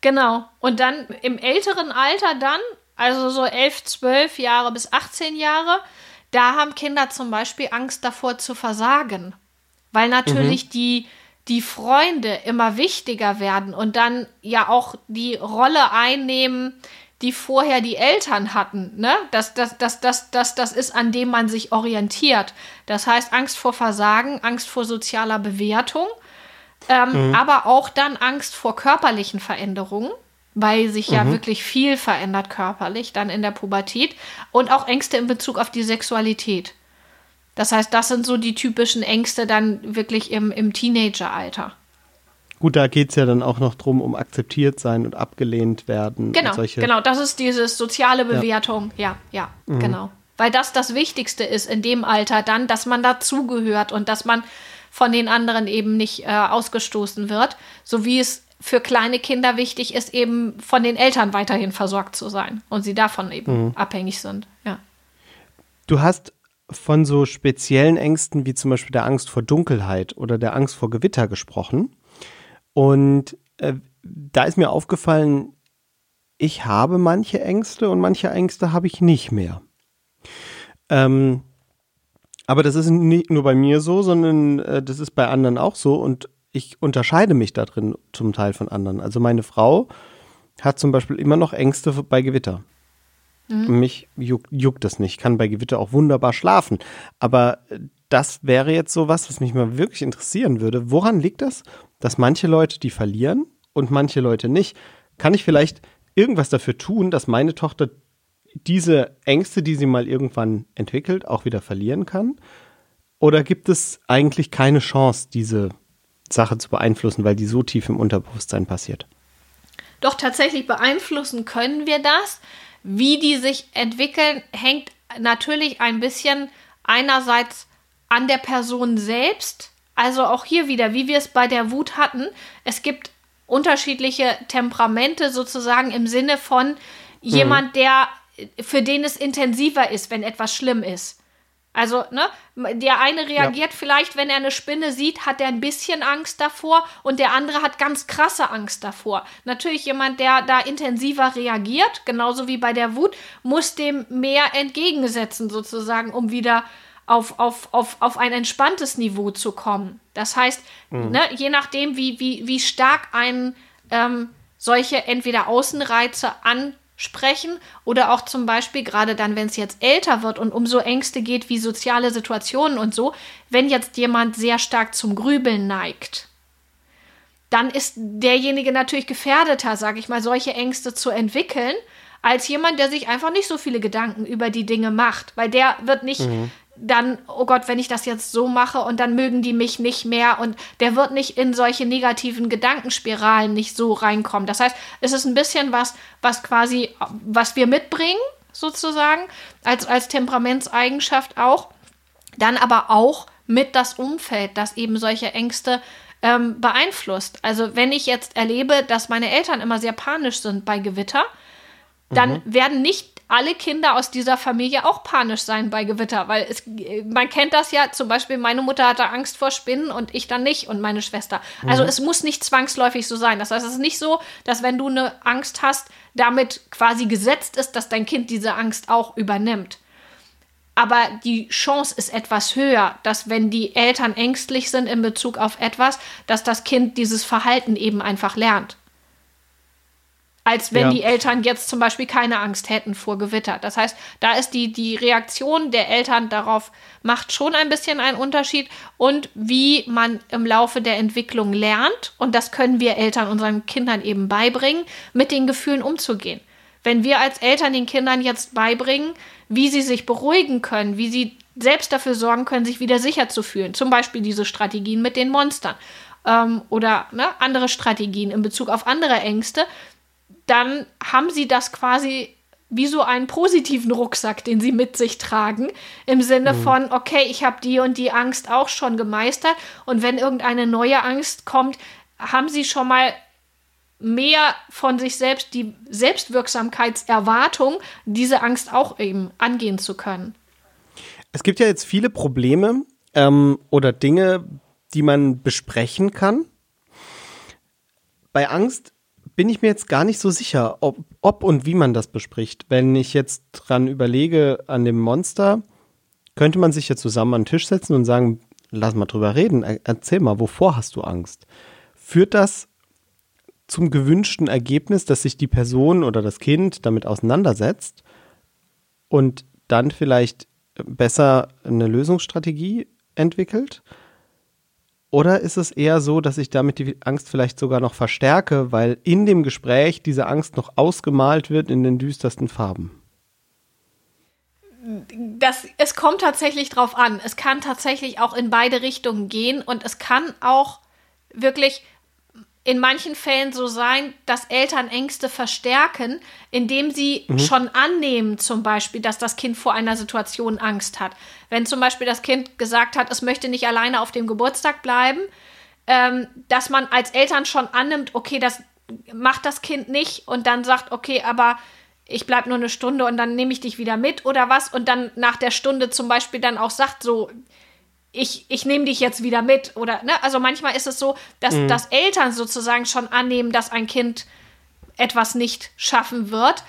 Genau. Und dann im älteren Alter dann, also so 11, 12 Jahre bis 18 Jahre, da haben Kinder zum Beispiel Angst davor zu versagen. Weil natürlich mhm. die, die Freunde immer wichtiger werden und dann ja auch die Rolle einnehmen, die vorher die Eltern hatten. Ne? Das, das, das, das, das, das ist, an dem man sich orientiert. Das heißt, Angst vor Versagen, Angst vor sozialer Bewertung, ähm, mhm. aber auch dann Angst vor körperlichen Veränderungen, weil sich ja mhm. wirklich viel verändert körperlich dann in der Pubertät und auch Ängste in Bezug auf die Sexualität. Das heißt, das sind so die typischen Ängste dann wirklich im, im Teenageralter. Gut, da geht es ja dann auch noch drum, um akzeptiert sein und abgelehnt werden. Genau, genau, das ist diese soziale Bewertung. Ja, ja, ja mhm. genau. Weil das das Wichtigste ist in dem Alter dann, dass man dazugehört und dass man von den anderen eben nicht äh, ausgestoßen wird, so wie es für kleine Kinder wichtig ist, eben von den Eltern weiterhin versorgt zu sein und sie davon eben mhm. abhängig sind. Ja. Du hast von so speziellen Ängsten wie zum Beispiel der Angst vor Dunkelheit oder der Angst vor Gewitter gesprochen. Und äh, da ist mir aufgefallen, ich habe manche Ängste und manche Ängste habe ich nicht mehr. Ähm, aber das ist nicht nur bei mir so, sondern äh, das ist bei anderen auch so und ich unterscheide mich da drin zum Teil von anderen. Also meine Frau hat zum Beispiel immer noch Ängste bei Gewitter. Mhm. Mich juckt, juckt das nicht. Ich kann bei Gewitter auch wunderbar schlafen. Aber äh, das wäre jetzt so was, was mich mal wirklich interessieren würde. Woran liegt das, dass manche Leute die verlieren und manche Leute nicht? Kann ich vielleicht irgendwas dafür tun, dass meine Tochter diese Ängste, die sie mal irgendwann entwickelt, auch wieder verlieren kann? Oder gibt es eigentlich keine Chance, diese Sache zu beeinflussen, weil die so tief im Unterbewusstsein passiert? Doch tatsächlich beeinflussen können wir das. Wie die sich entwickeln, hängt natürlich ein bisschen einerseits an der Person selbst, also auch hier wieder, wie wir es bei der Wut hatten, es gibt unterschiedliche Temperamente sozusagen im Sinne von mhm. jemand, der für den es intensiver ist, wenn etwas schlimm ist. Also, ne, der eine reagiert ja. vielleicht, wenn er eine Spinne sieht, hat er ein bisschen Angst davor und der andere hat ganz krasse Angst davor. Natürlich jemand, der da intensiver reagiert, genauso wie bei der Wut, muss dem mehr entgegensetzen sozusagen, um wieder auf, auf, auf, auf ein entspanntes Niveau zu kommen. Das heißt, mhm. ne, je nachdem, wie, wie, wie stark ein ähm, solche entweder Außenreize an sprechen oder auch zum Beispiel gerade dann, wenn es jetzt älter wird und um so Ängste geht wie soziale Situationen und so, wenn jetzt jemand sehr stark zum Grübeln neigt, dann ist derjenige natürlich gefährdeter, sage ich mal, solche Ängste zu entwickeln, als jemand, der sich einfach nicht so viele Gedanken über die Dinge macht, weil der wird nicht mhm dann, oh Gott, wenn ich das jetzt so mache und dann mögen die mich nicht mehr und der wird nicht in solche negativen Gedankenspiralen nicht so reinkommen. Das heißt, es ist ein bisschen was, was quasi, was wir mitbringen, sozusagen, als, als Temperamentseigenschaft auch, dann aber auch mit das Umfeld, das eben solche Ängste ähm, beeinflusst. Also wenn ich jetzt erlebe, dass meine Eltern immer sehr panisch sind bei Gewitter, dann mhm. werden nicht alle Kinder aus dieser Familie auch panisch sein bei Gewitter, weil es, man kennt das ja, zum Beispiel meine Mutter hatte Angst vor Spinnen und ich dann nicht und meine Schwester. Also mhm. es muss nicht zwangsläufig so sein. Das heißt, es ist nicht so, dass wenn du eine Angst hast, damit quasi gesetzt ist, dass dein Kind diese Angst auch übernimmt. Aber die Chance ist etwas höher, dass wenn die Eltern ängstlich sind in Bezug auf etwas, dass das Kind dieses Verhalten eben einfach lernt. Als wenn ja. die Eltern jetzt zum Beispiel keine Angst hätten vor Gewitter. Das heißt, da ist die, die Reaktion der Eltern darauf macht schon ein bisschen einen Unterschied und wie man im Laufe der Entwicklung lernt, und das können wir Eltern unseren Kindern eben beibringen, mit den Gefühlen umzugehen. Wenn wir als Eltern den Kindern jetzt beibringen, wie sie sich beruhigen können, wie sie selbst dafür sorgen können, sich wieder sicher zu fühlen, zum Beispiel diese Strategien mit den Monstern ähm, oder ne, andere Strategien in Bezug auf andere Ängste, dann haben sie das quasi wie so einen positiven Rucksack, den sie mit sich tragen, im Sinne mhm. von, okay, ich habe die und die Angst auch schon gemeistert und wenn irgendeine neue Angst kommt, haben sie schon mal mehr von sich selbst, die Selbstwirksamkeitserwartung, diese Angst auch eben angehen zu können. Es gibt ja jetzt viele Probleme ähm, oder Dinge, die man besprechen kann. Bei Angst bin ich mir jetzt gar nicht so sicher, ob, ob und wie man das bespricht. Wenn ich jetzt dran überlege an dem Monster, könnte man sich ja zusammen an den Tisch setzen und sagen, lass mal drüber reden, erzähl mal, wovor hast du Angst? Führt das zum gewünschten Ergebnis, dass sich die Person oder das Kind damit auseinandersetzt und dann vielleicht besser eine Lösungsstrategie entwickelt? Oder ist es eher so, dass ich damit die Angst vielleicht sogar noch verstärke, weil in dem Gespräch diese Angst noch ausgemalt wird in den düstersten Farben? Das, es kommt tatsächlich drauf an. Es kann tatsächlich auch in beide Richtungen gehen und es kann auch wirklich in manchen Fällen so sein, dass Eltern Ängste verstärken, indem sie mhm. schon annehmen, zum Beispiel, dass das Kind vor einer Situation Angst hat. Wenn zum Beispiel das Kind gesagt hat, es möchte nicht alleine auf dem Geburtstag bleiben, ähm, dass man als Eltern schon annimmt, okay, das macht das Kind nicht und dann sagt, okay, aber ich bleibe nur eine Stunde und dann nehme ich dich wieder mit oder was und dann nach der Stunde zum Beispiel dann auch sagt, so, ich, ich nehme dich jetzt wieder mit. Oder, ne? Also manchmal ist es so, dass, mhm. dass Eltern sozusagen schon annehmen, dass ein Kind etwas nicht schaffen wird.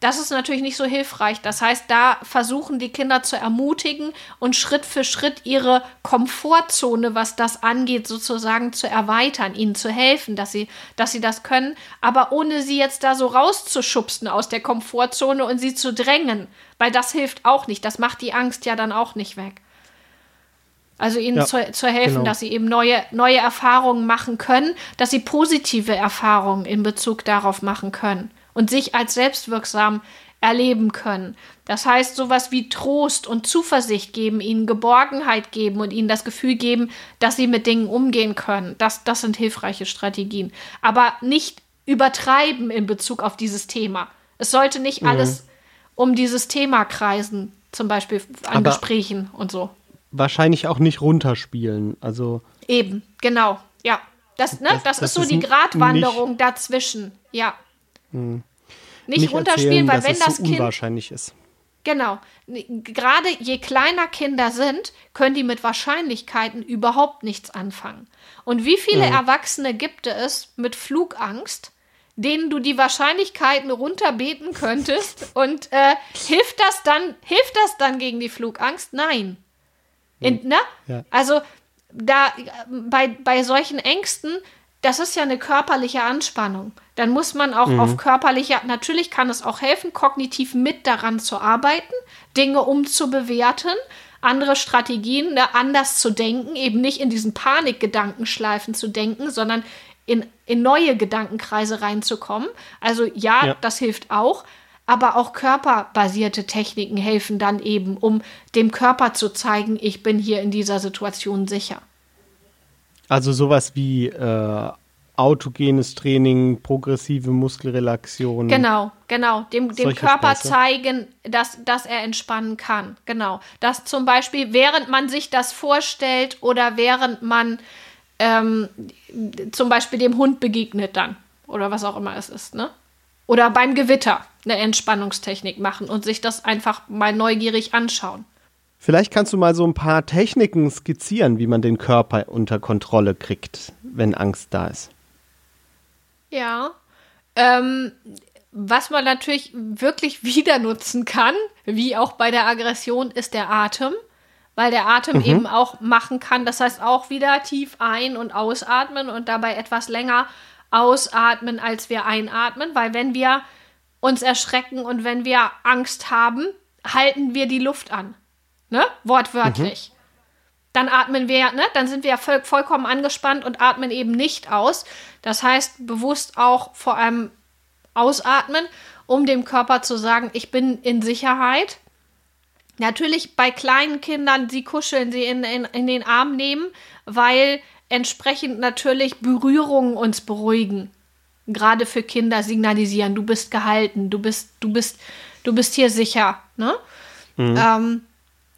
Das ist natürlich nicht so hilfreich. Das heißt, da versuchen die Kinder zu ermutigen und Schritt für Schritt ihre Komfortzone, was das angeht, sozusagen zu erweitern, ihnen zu helfen, dass sie, dass sie das können, aber ohne sie jetzt da so rauszuschubsen aus der Komfortzone und sie zu drängen, weil das hilft auch nicht. Das macht die Angst ja dann auch nicht weg. Also ihnen ja, zu, zu helfen, genau. dass sie eben neue, neue Erfahrungen machen können, dass sie positive Erfahrungen in Bezug darauf machen können und sich als selbstwirksam erleben können. Das heißt, sowas wie Trost und Zuversicht geben, ihnen Geborgenheit geben und ihnen das Gefühl geben, dass sie mit Dingen umgehen können. Das, das sind hilfreiche Strategien. Aber nicht übertreiben in Bezug auf dieses Thema. Es sollte nicht mhm. alles um dieses Thema kreisen, zum Beispiel an Aber Gesprächen und so wahrscheinlich auch nicht runterspielen. Also eben, genau, ja. Das, ne, das, das, das ist so die Gratwanderung nicht, dazwischen, ja. Hm. Nicht, nicht runterspielen, erzählen, weil wenn das so Kind unwahrscheinlich ist. Genau. Gerade je kleiner Kinder sind, können die mit Wahrscheinlichkeiten überhaupt nichts anfangen. Und wie viele mhm. Erwachsene gibt es mit Flugangst, denen du die Wahrscheinlichkeiten runterbeten könntest? Und äh, hilft das dann, hilft das dann gegen die Flugangst? Nein. In, ne? Ja. Also da bei, bei solchen Ängsten, das ist ja eine körperliche Anspannung. Dann muss man auch mhm. auf körperlicher, natürlich kann es auch helfen, kognitiv mit daran zu arbeiten, Dinge umzubewerten, andere Strategien, ne, anders zu denken, eben nicht in diesen Panikgedankenschleifen zu denken, sondern in, in neue Gedankenkreise reinzukommen. Also ja, ja. das hilft auch aber auch körperbasierte Techniken helfen dann eben, um dem Körper zu zeigen, ich bin hier in dieser Situation sicher. Also sowas wie äh, autogenes Training, progressive Muskelrelaxation. Genau, genau. Dem, dem Körper Späße. zeigen, dass, dass er entspannen kann. Genau. Dass zum Beispiel, während man sich das vorstellt oder während man ähm, zum Beispiel dem Hund begegnet dann oder was auch immer es ist, ne? Oder beim Gewitter eine Entspannungstechnik machen und sich das einfach mal neugierig anschauen. Vielleicht kannst du mal so ein paar Techniken skizzieren, wie man den Körper unter Kontrolle kriegt, wenn Angst da ist. Ja. Ähm, was man natürlich wirklich wieder nutzen kann, wie auch bei der Aggression, ist der Atem, weil der Atem mhm. eben auch machen kann. Das heißt auch wieder tief ein- und ausatmen und dabei etwas länger ausatmen, als wir einatmen, weil wenn wir uns erschrecken und wenn wir Angst haben, halten wir die Luft an ne? Wortwörtlich. Mhm. Dann atmen wir, ne? Dann sind wir voll, vollkommen angespannt und atmen eben nicht aus. Das heißt, bewusst auch vor allem ausatmen, um dem Körper zu sagen, ich bin in Sicherheit. Natürlich bei kleinen Kindern, sie kuscheln, sie in, in, in den Arm nehmen, weil entsprechend natürlich Berührungen uns beruhigen. Gerade für Kinder signalisieren, du bist gehalten, du bist, du bist, du bist hier sicher. Ne? Mhm. Ähm,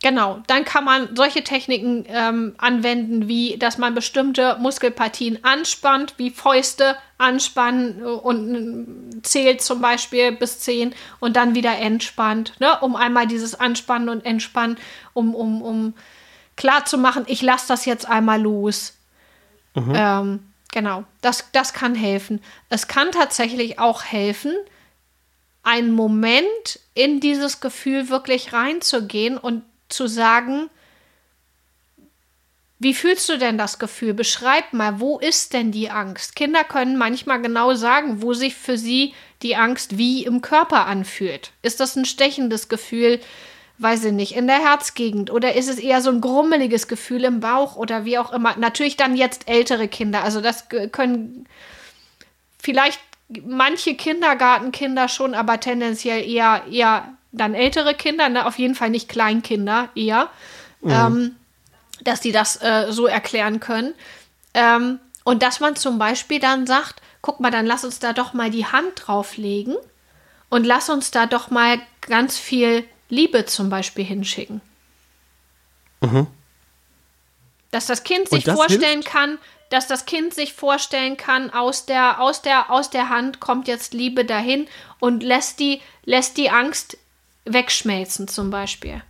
Genau, dann kann man solche Techniken ähm, anwenden, wie dass man bestimmte Muskelpartien anspannt, wie Fäuste anspannen und zählt zum Beispiel bis 10 und dann wieder entspannt, ne? um einmal dieses Anspannen und Entspannen, um, um, um klar zu machen, ich lasse das jetzt einmal los. Mhm. Ähm, genau, das, das kann helfen. Es kann tatsächlich auch helfen, einen Moment in dieses Gefühl wirklich reinzugehen und zu sagen, wie fühlst du denn das Gefühl? Beschreib mal, wo ist denn die Angst? Kinder können manchmal genau sagen, wo sich für sie die Angst wie im Körper anfühlt. Ist das ein stechendes Gefühl, weiß ich nicht, in der Herzgegend oder ist es eher so ein grummeliges Gefühl im Bauch oder wie auch immer? Natürlich dann jetzt ältere Kinder, also das können vielleicht manche Kindergartenkinder schon, aber tendenziell eher eher dann ältere Kinder, ne? auf jeden Fall nicht Kleinkinder eher, mhm. ähm, dass die das äh, so erklären können. Ähm, und dass man zum Beispiel dann sagt, guck mal, dann lass uns da doch mal die Hand drauflegen und lass uns da doch mal ganz viel Liebe zum Beispiel hinschicken. Mhm. Dass das Kind sich das vorstellen hilft? kann, dass das Kind sich vorstellen kann, aus der, aus der, aus der Hand kommt jetzt Liebe dahin und lässt die, lässt die Angst wegschmelzen zum Beispiel.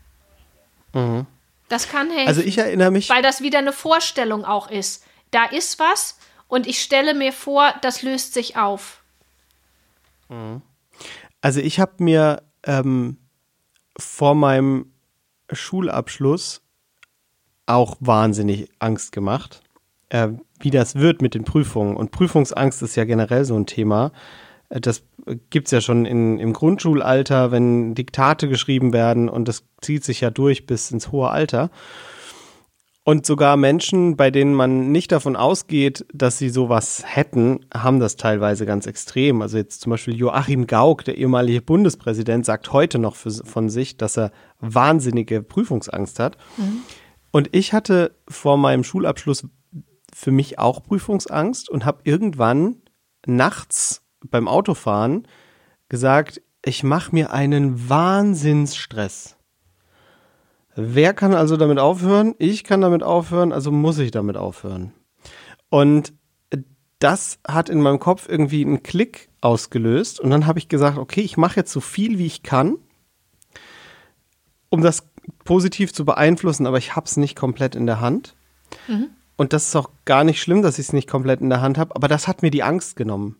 Mhm. Das kann helfen. Also ich erinnere mich. Weil das wieder eine Vorstellung auch ist. Da ist was und ich stelle mir vor, das löst sich auf. Mhm. Also ich habe mir ähm, vor meinem Schulabschluss auch wahnsinnig Angst gemacht, äh, wie das wird mit den Prüfungen. Und Prüfungsangst ist ja generell so ein Thema. Äh, das gibt es ja schon in, im Grundschulalter, wenn Diktate geschrieben werden und das zieht sich ja durch bis ins hohe Alter. Und sogar Menschen, bei denen man nicht davon ausgeht, dass sie sowas hätten, haben das teilweise ganz extrem. Also jetzt zum Beispiel Joachim Gauck, der ehemalige Bundespräsident, sagt heute noch für, von sich, dass er wahnsinnige Prüfungsangst hat. Mhm. Und ich hatte vor meinem Schulabschluss für mich auch Prüfungsangst und habe irgendwann nachts beim Autofahren gesagt, ich mache mir einen Wahnsinnsstress. Wer kann also damit aufhören? Ich kann damit aufhören, also muss ich damit aufhören. Und das hat in meinem Kopf irgendwie einen Klick ausgelöst und dann habe ich gesagt, okay, ich mache jetzt so viel wie ich kann, um das positiv zu beeinflussen, aber ich habe es nicht komplett in der Hand. Mhm. Und das ist auch gar nicht schlimm, dass ich es nicht komplett in der Hand habe, aber das hat mir die Angst genommen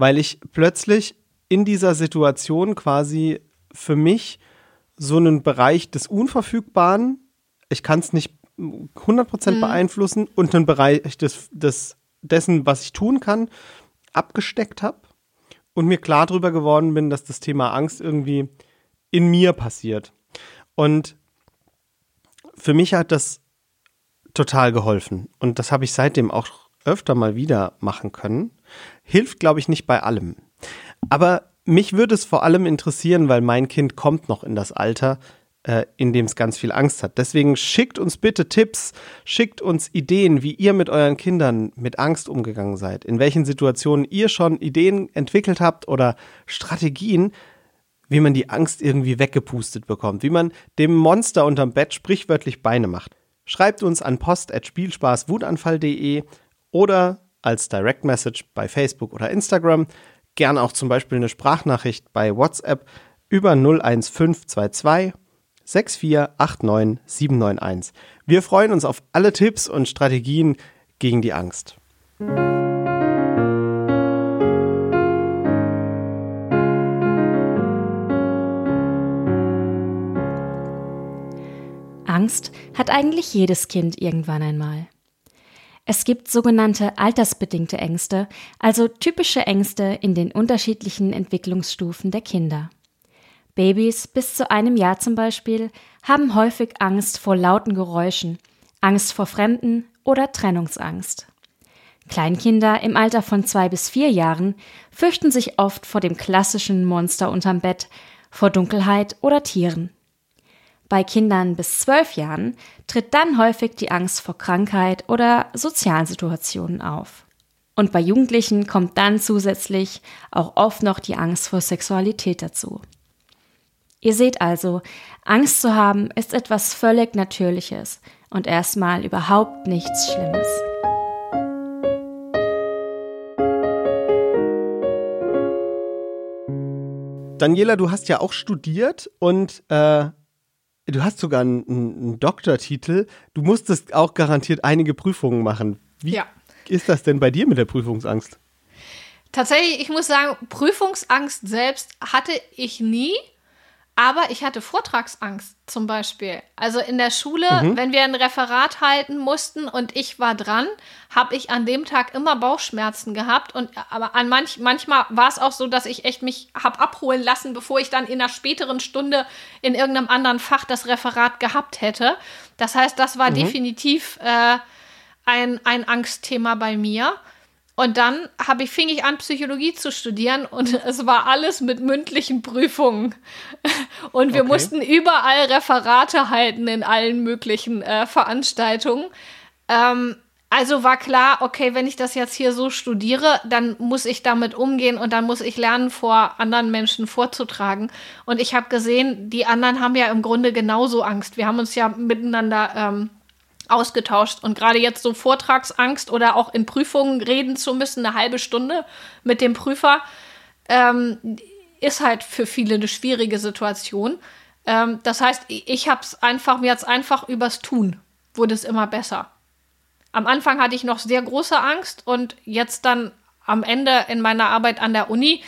weil ich plötzlich in dieser Situation quasi für mich so einen Bereich des Unverfügbaren, ich kann es nicht 100% mhm. beeinflussen und einen Bereich des, des, dessen, was ich tun kann, abgesteckt habe und mir klar darüber geworden bin, dass das Thema Angst irgendwie in mir passiert. Und für mich hat das total geholfen. Und das habe ich seitdem auch öfter mal wieder machen können hilft, glaube ich, nicht bei allem. Aber mich würde es vor allem interessieren, weil mein Kind kommt noch in das Alter, äh, in dem es ganz viel Angst hat. Deswegen schickt uns bitte Tipps, schickt uns Ideen, wie ihr mit euren Kindern mit Angst umgegangen seid, in welchen Situationen ihr schon Ideen entwickelt habt oder Strategien, wie man die Angst irgendwie weggepustet bekommt, wie man dem Monster unterm Bett sprichwörtlich Beine macht. Schreibt uns an post.spielspaßwutanfall.de oder als Direct Message bei Facebook oder Instagram. Gerne auch zum Beispiel eine Sprachnachricht bei WhatsApp über 01522 6489 791. Wir freuen uns auf alle Tipps und Strategien gegen die Angst. Angst hat eigentlich jedes Kind irgendwann einmal. Es gibt sogenannte altersbedingte Ängste, also typische Ängste in den unterschiedlichen Entwicklungsstufen der Kinder. Babys bis zu einem Jahr zum Beispiel haben häufig Angst vor lauten Geräuschen, Angst vor Fremden oder Trennungsangst. Kleinkinder im Alter von zwei bis vier Jahren fürchten sich oft vor dem klassischen Monster unterm Bett, vor Dunkelheit oder Tieren. Bei Kindern bis zwölf Jahren tritt dann häufig die Angst vor Krankheit oder sozialen Situationen auf. Und bei Jugendlichen kommt dann zusätzlich auch oft noch die Angst vor Sexualität dazu. Ihr seht also, Angst zu haben ist etwas völlig Natürliches und erstmal überhaupt nichts Schlimmes. Daniela, du hast ja auch studiert und äh, du hast sogar einen, einen, Doktortitel. Du musstest auch garantiert einige Prüfungen machen. Wie ja. ist das denn bei dir mit der Prüfungsangst? Tatsächlich, ich muss sagen, Prüfungsangst selbst hatte ich nie. Aber ich hatte Vortragsangst zum Beispiel. Also in der Schule, mhm. wenn wir ein Referat halten mussten und ich war dran, habe ich an dem Tag immer Bauchschmerzen gehabt. Und aber an manch, manchmal war es auch so, dass ich echt mich habe abholen lassen, bevor ich dann in einer späteren Stunde in irgendeinem anderen Fach das Referat gehabt hätte. Das heißt, das war mhm. definitiv äh, ein, ein Angstthema bei mir. Und dann habe ich, fing ich an, Psychologie zu studieren und es war alles mit mündlichen Prüfungen. Und wir okay. mussten überall Referate halten in allen möglichen äh, Veranstaltungen. Ähm, also war klar, okay, wenn ich das jetzt hier so studiere, dann muss ich damit umgehen und dann muss ich lernen, vor anderen Menschen vorzutragen. Und ich habe gesehen, die anderen haben ja im Grunde genauso Angst. Wir haben uns ja miteinander ähm, ausgetauscht. Und gerade jetzt so Vortragsangst oder auch in Prüfungen reden zu müssen, eine halbe Stunde mit dem Prüfer, ähm, ist halt für viele eine schwierige Situation. Ähm, das heißt, ich habe es einfach, mir jetzt einfach übers Tun wurde es immer besser. Am Anfang hatte ich noch sehr große Angst und jetzt dann am Ende in meiner Arbeit an der Uni,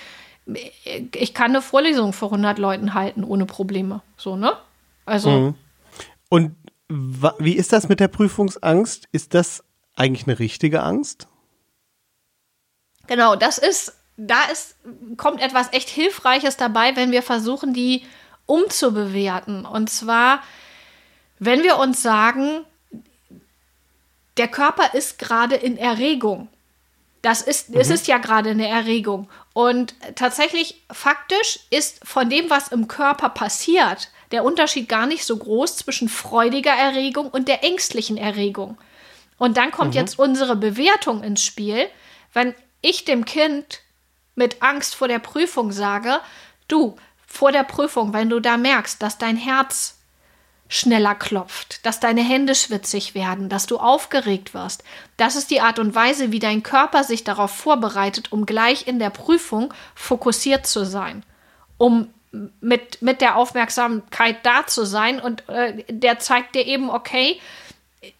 ich kann eine Vorlesung vor 100 Leuten halten ohne Probleme. So, ne? Also. Mhm. Und wie ist das mit der Prüfungsangst? Ist das eigentlich eine richtige Angst? Genau, das ist, da ist, kommt etwas echt Hilfreiches dabei, wenn wir versuchen, die umzubewerten. Und zwar, wenn wir uns sagen, der Körper ist gerade in Erregung. Das ist, mhm. es ist ja gerade eine Erregung. Und tatsächlich, faktisch ist von dem, was im Körper passiert, der Unterschied gar nicht so groß zwischen freudiger Erregung und der ängstlichen Erregung. Und dann kommt mhm. jetzt unsere Bewertung ins Spiel. Wenn ich dem Kind mit Angst vor der Prüfung sage, du, vor der Prüfung, wenn du da merkst, dass dein Herz schneller klopft, dass deine Hände schwitzig werden, dass du aufgeregt wirst. Das ist die Art und Weise, wie dein Körper sich darauf vorbereitet, um gleich in der Prüfung fokussiert zu sein, um mit, mit der Aufmerksamkeit da zu sein. Und äh, der zeigt dir eben, okay,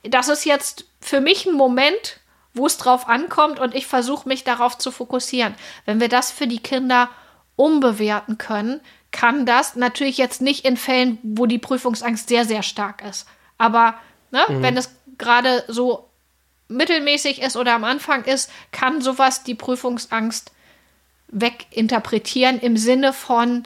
das ist jetzt für mich ein Moment, wo es drauf ankommt und ich versuche mich darauf zu fokussieren. Wenn wir das für die Kinder umbewerten können, kann das natürlich jetzt nicht in Fällen, wo die Prüfungsangst sehr, sehr stark ist. Aber ne, mhm. wenn es gerade so mittelmäßig ist oder am Anfang ist, kann sowas die Prüfungsangst weginterpretieren im Sinne von,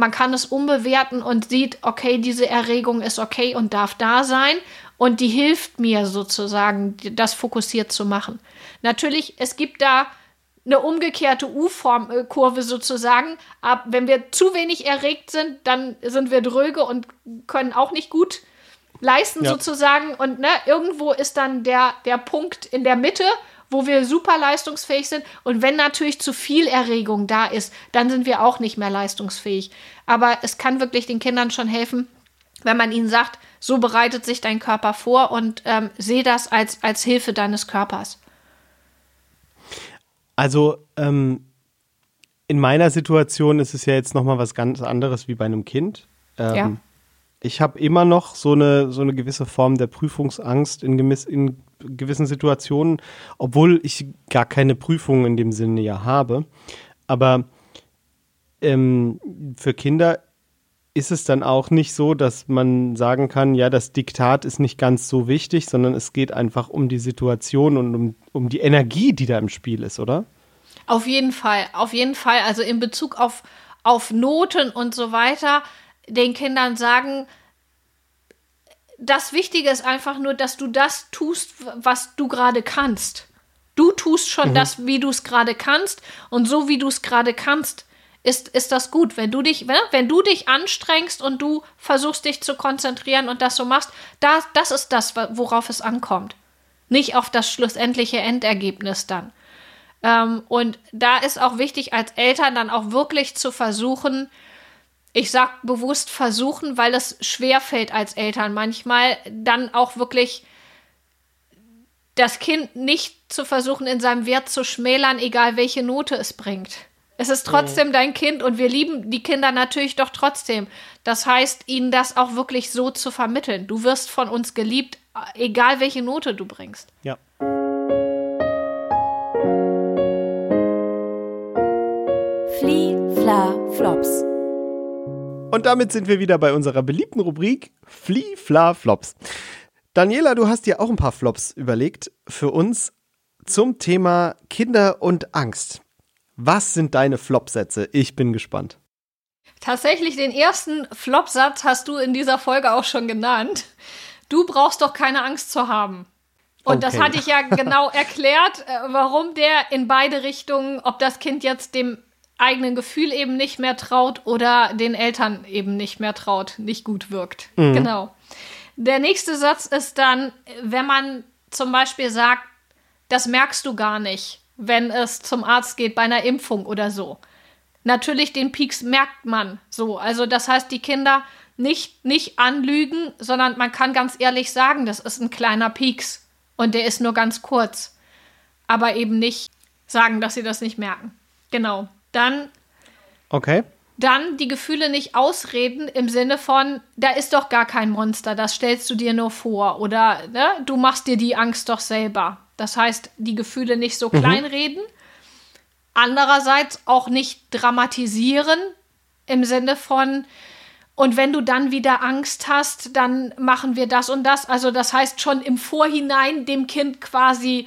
man kann es umbewerten und sieht, okay, diese Erregung ist okay und darf da sein. Und die hilft mir sozusagen, das fokussiert zu machen. Natürlich, es gibt da eine umgekehrte U-Form-Kurve sozusagen. Aber wenn wir zu wenig erregt sind, dann sind wir dröge und können auch nicht gut leisten ja. sozusagen. Und ne, irgendwo ist dann der, der Punkt in der Mitte, wo wir super leistungsfähig sind. Und wenn natürlich zu viel Erregung da ist, dann sind wir auch nicht mehr leistungsfähig. Aber es kann wirklich den Kindern schon helfen, wenn man ihnen sagt, so bereitet sich dein Körper vor und ähm, sehe das als, als Hilfe deines Körpers. Also, ähm, in meiner Situation ist es ja jetzt nochmal was ganz anderes wie bei einem Kind. Ähm, Ja. Ich habe immer noch so eine, so eine gewisse Form der Prüfungsangst in, gemiss, in gewissen Situationen, obwohl ich gar keine Prüfungen in dem Sinne ja habe. Aber ähm, für Kinder ist es dann auch nicht so, dass man sagen kann, ja, das Diktat ist nicht ganz so wichtig, sondern es geht einfach um die Situation und um, um die Energie, die da im Spiel ist, oder? Auf jeden Fall, auf jeden Fall. Also in Bezug auf, auf Noten und so weiter, den Kindern sagen, das Wichtige ist einfach nur, dass du das tust, was du gerade kannst. Du tust schon das, wie du es gerade kannst. Und so wie du es gerade kannst, ist, ist das gut. Wenn du dich, wenn, wenn du dich anstrengst und du versuchst, dich zu konzentrieren und das so machst, das, das ist das, worauf es ankommt. Nicht auf das schlussendliche Endergebnis dann. Ähm, und da ist auch wichtig, als Eltern dann auch wirklich zu versuchen, ich sag bewusst versuchen, weil es schwer fällt als Eltern manchmal, dann auch wirklich das Kind nicht zu versuchen, in seinem Wert zu schmälern, egal welche Note es bringt. Es ist trotzdem dein Kind und wir lieben die Kinder natürlich doch trotzdem. Das heißt, ihnen das auch wirklich so zu vermitteln. Du wirst von uns geliebt, egal welche Note du bringst. Ja. Flie, Fla, Flops. Und damit sind wir wieder bei unserer beliebten Rubrik Flie, Fla, Flops. Daniela, du hast dir auch ein paar Flops überlegt für uns zum Thema Kinder und Angst. Was sind deine Flopsätze? Ich bin gespannt. Tatsächlich den ersten Flop-Satz hast du in dieser Folge auch schon genannt. Du brauchst doch keine Angst zu haben. Und das Okay. hatte ich ja genau erklärt, äh, warum der in beide Richtungen, ob das Kind jetzt dem eigenen Gefühl eben nicht mehr traut oder den Eltern eben nicht mehr traut, nicht gut wirkt. Genau. Der nächste Satz ist dann, wenn man zum Beispiel sagt, das merkst du gar nicht, wenn es zum Arzt geht bei einer Impfung oder so. Natürlich, den Peaks merkt man so. Also, das heißt, die Kinder nicht, nicht anlügen, sondern man kann ganz ehrlich sagen, das ist ein kleiner Peaks und der ist nur ganz kurz. Aber eben nicht sagen, dass sie das nicht merken. Genau. Dann Okay. dann die Gefühle nicht ausreden im Sinne von, da ist doch gar kein Monster, das stellst du dir nur vor oder ne, du machst dir die Angst doch selber. Das heißt, die Gefühle nicht so kleinreden. Andererseits auch nicht dramatisieren im Sinne von, und wenn du dann wieder Angst hast, dann machen wir das und das. Also das heißt schon im Vorhinein dem Kind quasi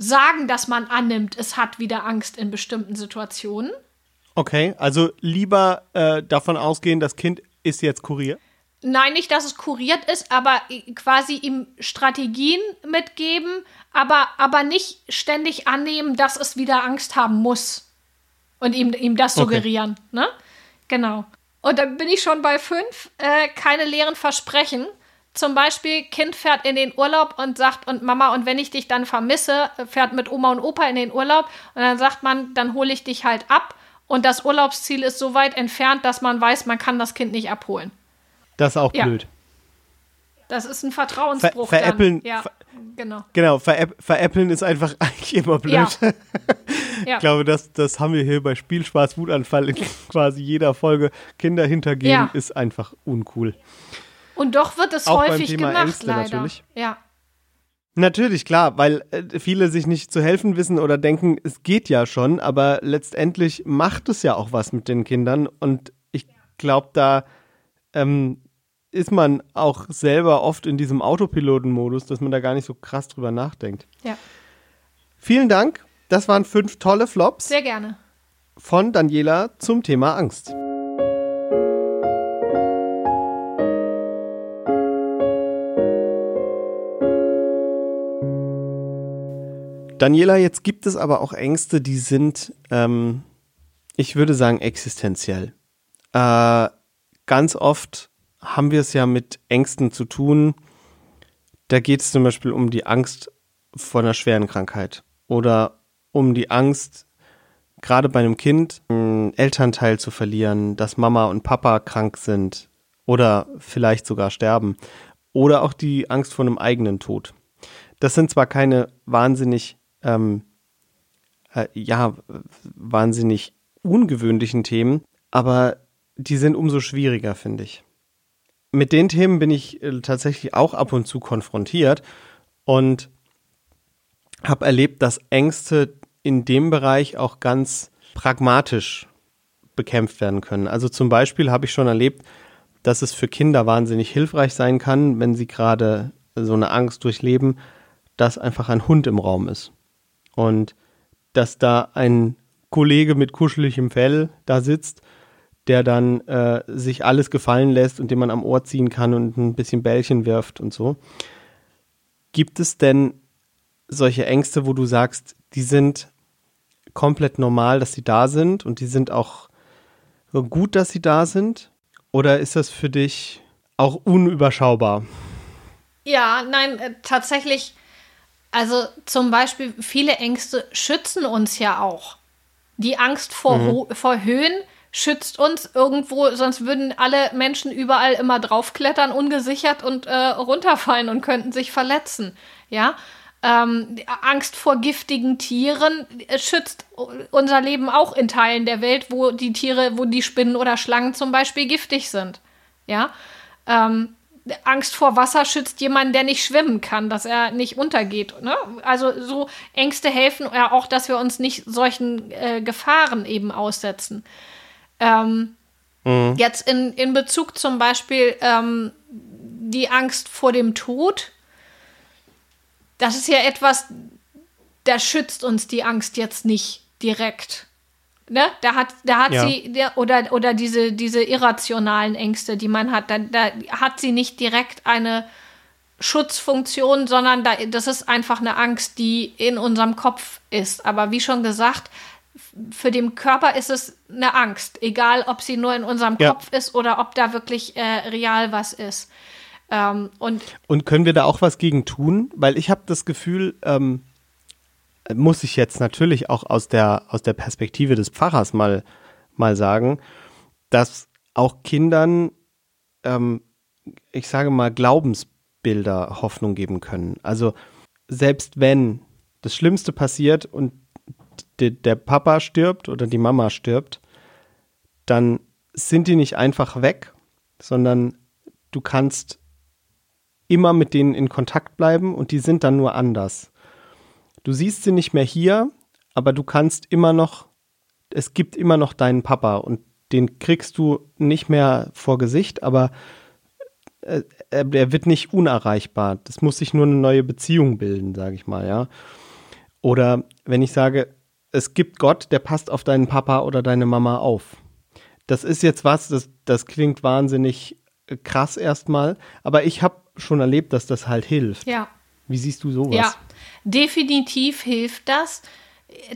sagen, dass man annimmt, es hat wieder Angst in bestimmten Situationen. Okay, also lieber äh, davon ausgehen, das Kind ist jetzt Kurier. Nein, nicht, dass es kuriert ist, aber quasi ihm Strategien mitgeben, aber, aber nicht ständig annehmen, dass es wieder Angst haben muss. Und ihm, ihm das Okay. suggerieren. Ne? Genau. Und dann bin ich schon bei fünf. Äh, keine leeren Versprechen. Zum Beispiel, Kind fährt in den Urlaub und sagt, und Mama, und wenn ich dich dann vermisse, fährt mit Oma und Opa in den Urlaub. Und dann sagt man, dann hole ich dich halt ab. Und das Urlaubsziel ist so weit entfernt, dass man weiß, man kann das Kind nicht abholen. Das ist auch Ja. blöd. Das ist ein Vertrauensbruch. Ver- veräppeln-. Ja, ver- genau. Genau, veräpp veräppeln ist einfach eigentlich immer blöd. Ja. Ja. Ich glaube, das, das haben wir hier bei Spielspaß Wutanfall in quasi jeder Folge. Kinder hintergehen ist einfach uncool. Und doch wird es Auch beim häufig Thema gemacht, Ängste leider. natürlich. Ja. Natürlich, klar, weil äh, viele sich nicht zu helfen wissen oder denken, es geht ja schon, aber letztendlich macht es ja auch was mit den Kindern und ich glaube, da ähm, ist man auch selber oft in diesem Autopilotenmodus, dass man da gar nicht so krass drüber nachdenkt. ja, Vielen Dank, das waren fünf tolle Flops sehr gerne. von Daniela zum Thema Angst. Daniela, jetzt gibt es aber auch Ängste, die sind, ähm, ich würde sagen, existenziell. Äh, ganz oft haben wir es ja mit Ängsten zu tun. Da geht es zum Beispiel um die Angst vor einer schweren Krankheit oder um die Angst, gerade bei einem Kind, einen Elternteil zu verlieren, dass Mama und Papa krank sind oder vielleicht sogar sterben. Oder auch die Angst vor einem eigenen Tod. Das sind zwar keine wahnsinnig, ähm, äh, ja, wahnsinnig ungewöhnlichen Themen, aber die sind umso schwieriger, finde ich. Mit den Themen bin ich äh, tatsächlich auch ab und zu konfrontiert und habe erlebt, dass Ängste in dem Bereich auch ganz pragmatisch bekämpft werden können. Also zum Beispiel habe ich schon erlebt, dass es für Kinder wahnsinnig hilfreich sein kann, wenn sie gerade so eine Angst durchleben, dass einfach ein Hund im Raum ist. Und dass da ein Kollege mit kuscheligem Fell da sitzt, der dann äh, sich alles gefallen lässt und den man am Ohr ziehen kann und ein bisschen Bällchen wirft und so. Gibt es denn solche Ängste, wo du sagst, die sind komplett normal, dass sie da sind und die sind auch gut, dass sie da sind? Oder ist das für dich auch unüberschaubar? Ja, nein, äh, tatsächlich. Also zum Beispiel viele Ängste schützen uns ja auch. Die Angst vor, mhm. vor Höhen schützt uns irgendwo, sonst würden alle Menschen überall immer draufklettern, ungesichert und äh, runterfallen und könnten sich verletzen. Ja, ähm, Angst vor giftigen Tieren schützt unser Leben auch in Teilen der Welt, wo die Tiere, wo die Spinnen oder Schlangen zum Beispiel giftig sind. Ja. Ähm, Angst vor Wasser schützt jemanden, der nicht schwimmen kann, dass er nicht untergeht. Ne? Also so Ängste helfen ja auch, dass wir uns nicht solchen äh, Gefahren eben aussetzen. Ähm, mhm. Jetzt in, in Bezug zum Beispiel ähm, die Angst vor dem Tod das ist ja etwas, da schützt uns die Angst jetzt nicht direkt. Ne? Da hat, da hat ja. sie, der, oder, oder diese, diese irrationalen Ängste, die man hat, da, da hat sie nicht direkt eine Schutzfunktion, sondern da, das ist einfach eine Angst, die in unserem Kopf ist. Aber wie schon gesagt, für den Körper ist es eine Angst, egal ob sie nur in unserem ja. Kopf ist oder ob da wirklich äh, real was ist. Ähm, und, und können wir da auch was gegen tun? Weil ich habe das Gefühl, ähm, muss ich jetzt natürlich auch aus der, aus der Perspektive des Pfarrers mal, mal sagen, dass auch Kindern, ähm, ich sage mal, Glaubensbilder Hoffnung geben können. Also selbst wenn das Schlimmste passiert und de, der Papa stirbt oder die Mama stirbt, dann sind die nicht einfach weg, sondern du kannst immer mit denen in Kontakt bleiben und die sind dann nur anders. Du siehst sie nicht mehr hier, aber du kannst immer noch, es gibt immer noch deinen Papa und den kriegst du nicht mehr vor Gesicht, aber äh, er wird nicht unerreichbar. Das muss sich nur eine neue Beziehung bilden, sage ich mal, ja. Oder wenn ich sage, es gibt Gott, der passt auf deinen Papa oder deine Mama auf. Das ist jetzt was, das, das klingt wahnsinnig krass erstmal, aber ich habe schon erlebt, dass das halt hilft. Ja. Wie siehst du sowas? Ja, definitiv hilft das.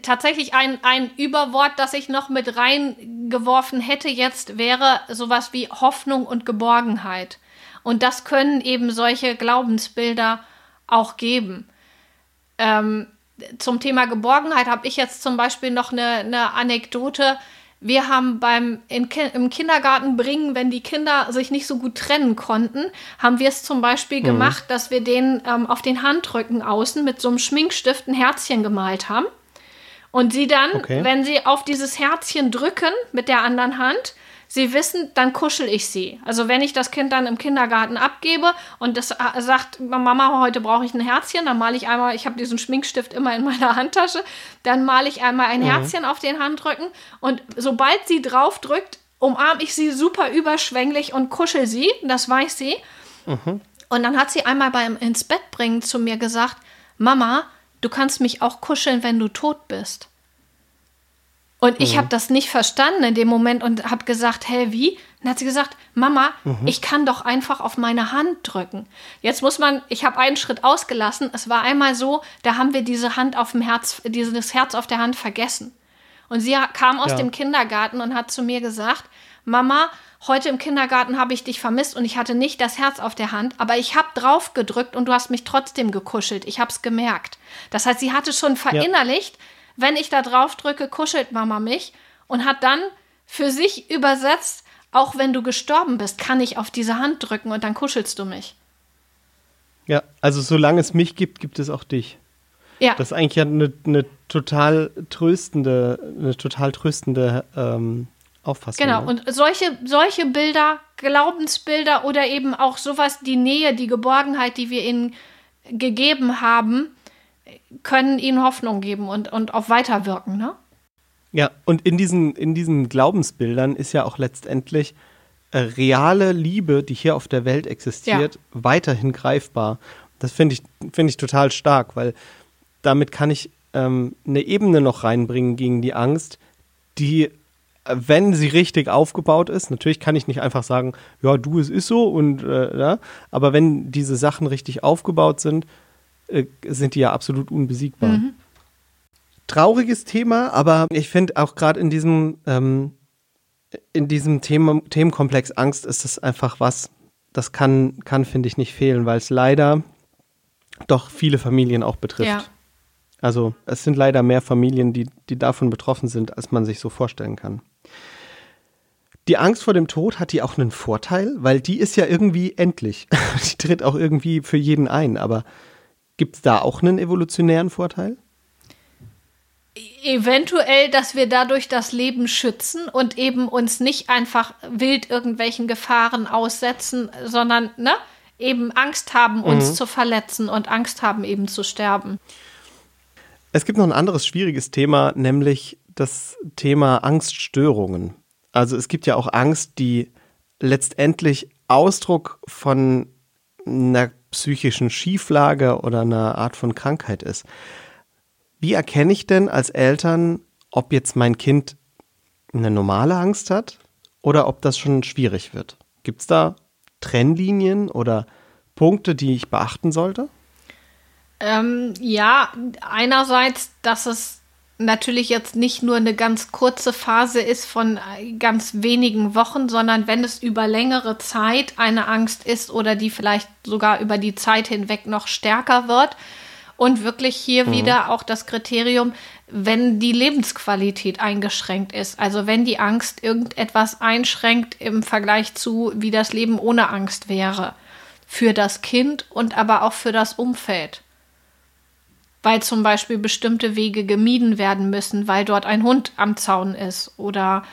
Tatsächlich ein, ein Überwort, das ich noch mit reingeworfen hätte jetzt, wäre sowas wie Hoffnung und Geborgenheit. Und das können eben solche Glaubensbilder auch geben. Ähm, zum Thema Geborgenheit habe ich jetzt zum Beispiel noch eine, eine Anekdote. Wir haben beim in, im Kindergarten bringen, wenn die Kinder sich nicht so gut trennen konnten, haben wir es zum Beispiel mhm. gemacht, dass wir denen ähm, auf den Handrücken außen mit so einem Schminkstift ein Herzchen gemalt haben. Und sie dann, okay. wenn sie auf dieses Herzchen drücken mit der anderen Hand, sie wissen, dann kuschel ich sie. Also wenn ich das Kind dann im Kindergarten abgebe und das äh, sagt, Mama, heute brauche ich ein Herzchen, dann male ich einmal, ich habe diesen Schminkstift immer in meiner Handtasche, dann male ich einmal ein mhm. Herzchen auf den Handrücken und sobald sie drauf drückt, umarme ich sie super überschwänglich und kuschel sie, das weiß sie. Mhm. Und dann hat sie einmal beim ins Bett bringen zu mir gesagt, Mama, du kannst mich auch kuscheln, wenn du tot bist. Und ich mhm. habe das nicht verstanden in dem Moment und habe gesagt, hä, wie? Dann hat sie gesagt, Mama, mhm. ich kann doch einfach auf meine Hand drücken. Jetzt muss man, ich habe einen Schritt ausgelassen. Es war einmal so, da haben wir diese Hand auf dem Herz, dieses Herz auf der Hand vergessen. Und sie kam aus ja. dem Kindergarten und hat zu mir gesagt, Mama, heute im Kindergarten habe ich dich vermisst und ich hatte nicht das Herz auf der Hand, aber ich habe drauf gedrückt und du hast mich trotzdem gekuschelt. Ich habe es gemerkt. Das heißt, sie hatte schon verinnerlicht, ja wenn ich da drauf drücke, kuschelt Mama mich und hat dann für sich übersetzt, auch wenn du gestorben bist, kann ich auf diese Hand drücken und dann kuschelst du mich. Ja, also solange es mich gibt, gibt es auch dich. Ja. Das ist eigentlich ja eine, eine total tröstende, eine total tröstende ähm, Auffassung. Genau, ne? und solche, solche Bilder, Glaubensbilder oder eben auch sowas, die Nähe, die Geborgenheit, die wir ihnen gegeben haben, können ihnen Hoffnung geben und, und auch weiterwirken, ne? Ja, und in diesen, in diesen Glaubensbildern ist ja auch letztendlich äh, reale Liebe, die hier auf der Welt existiert, ja. weiterhin greifbar. Das finde ich, find ich total stark, weil damit kann ich ähm, eine Ebene noch reinbringen gegen die Angst, die, wenn sie richtig aufgebaut ist, natürlich kann ich nicht einfach sagen, ja, du, es ist so und äh, ja, aber wenn diese Sachen richtig aufgebaut sind, äh, sind die ja absolut unbesiegbar. Mhm. Trauriges Thema, aber ich finde auch gerade in diesem ähm, in diesem Thema, Themenkomplex Angst ist es einfach was, das kann, kann finde ich, nicht fehlen, weil es leider doch viele Familien auch betrifft. Ja. Also es sind leider mehr Familien, die, die davon betroffen sind, als man sich so vorstellen kann. Die Angst vor dem Tod hat die auch einen Vorteil, weil die ist ja irgendwie endlich. die tritt auch irgendwie für jeden ein. Aber gibt es da auch einen evolutionären Vorteil? Eventuell, dass wir dadurch das Leben schützen und eben uns nicht einfach wild irgendwelchen Gefahren aussetzen, sondern ne, eben Angst haben, uns mhm. zu verletzen und Angst haben, eben zu sterben. Es gibt noch ein anderes schwieriges Thema, nämlich das Thema Angststörungen. Also es gibt ja auch Angst, die letztendlich Ausdruck von einer psychischen Schieflage oder einer Art von Krankheit ist. Wie erkenne ich denn als Eltern, ob jetzt mein Kind eine normale Angst hat oder ob das schon schwierig wird? Gibt es da Trennlinien oder Punkte, die ich beachten sollte? Ähm, ja, einerseits, dass es natürlich jetzt nicht nur eine ganz kurze Phase ist von äh, ganz wenigen Wochen, sondern wenn es über längere Zeit eine Angst ist oder die vielleicht sogar über die Zeit hinweg noch stärker wird. Und wirklich hier mhm. wieder auch das Kriterium, wenn die Lebensqualität eingeschränkt ist. Also wenn die Angst irgendetwas einschränkt im Vergleich zu, wie das Leben ohne Angst wäre. Für das Kind und aber auch für das Umfeld weil zum Beispiel bestimmte Wege gemieden werden müssen, weil dort ein Hund am Zaun ist oder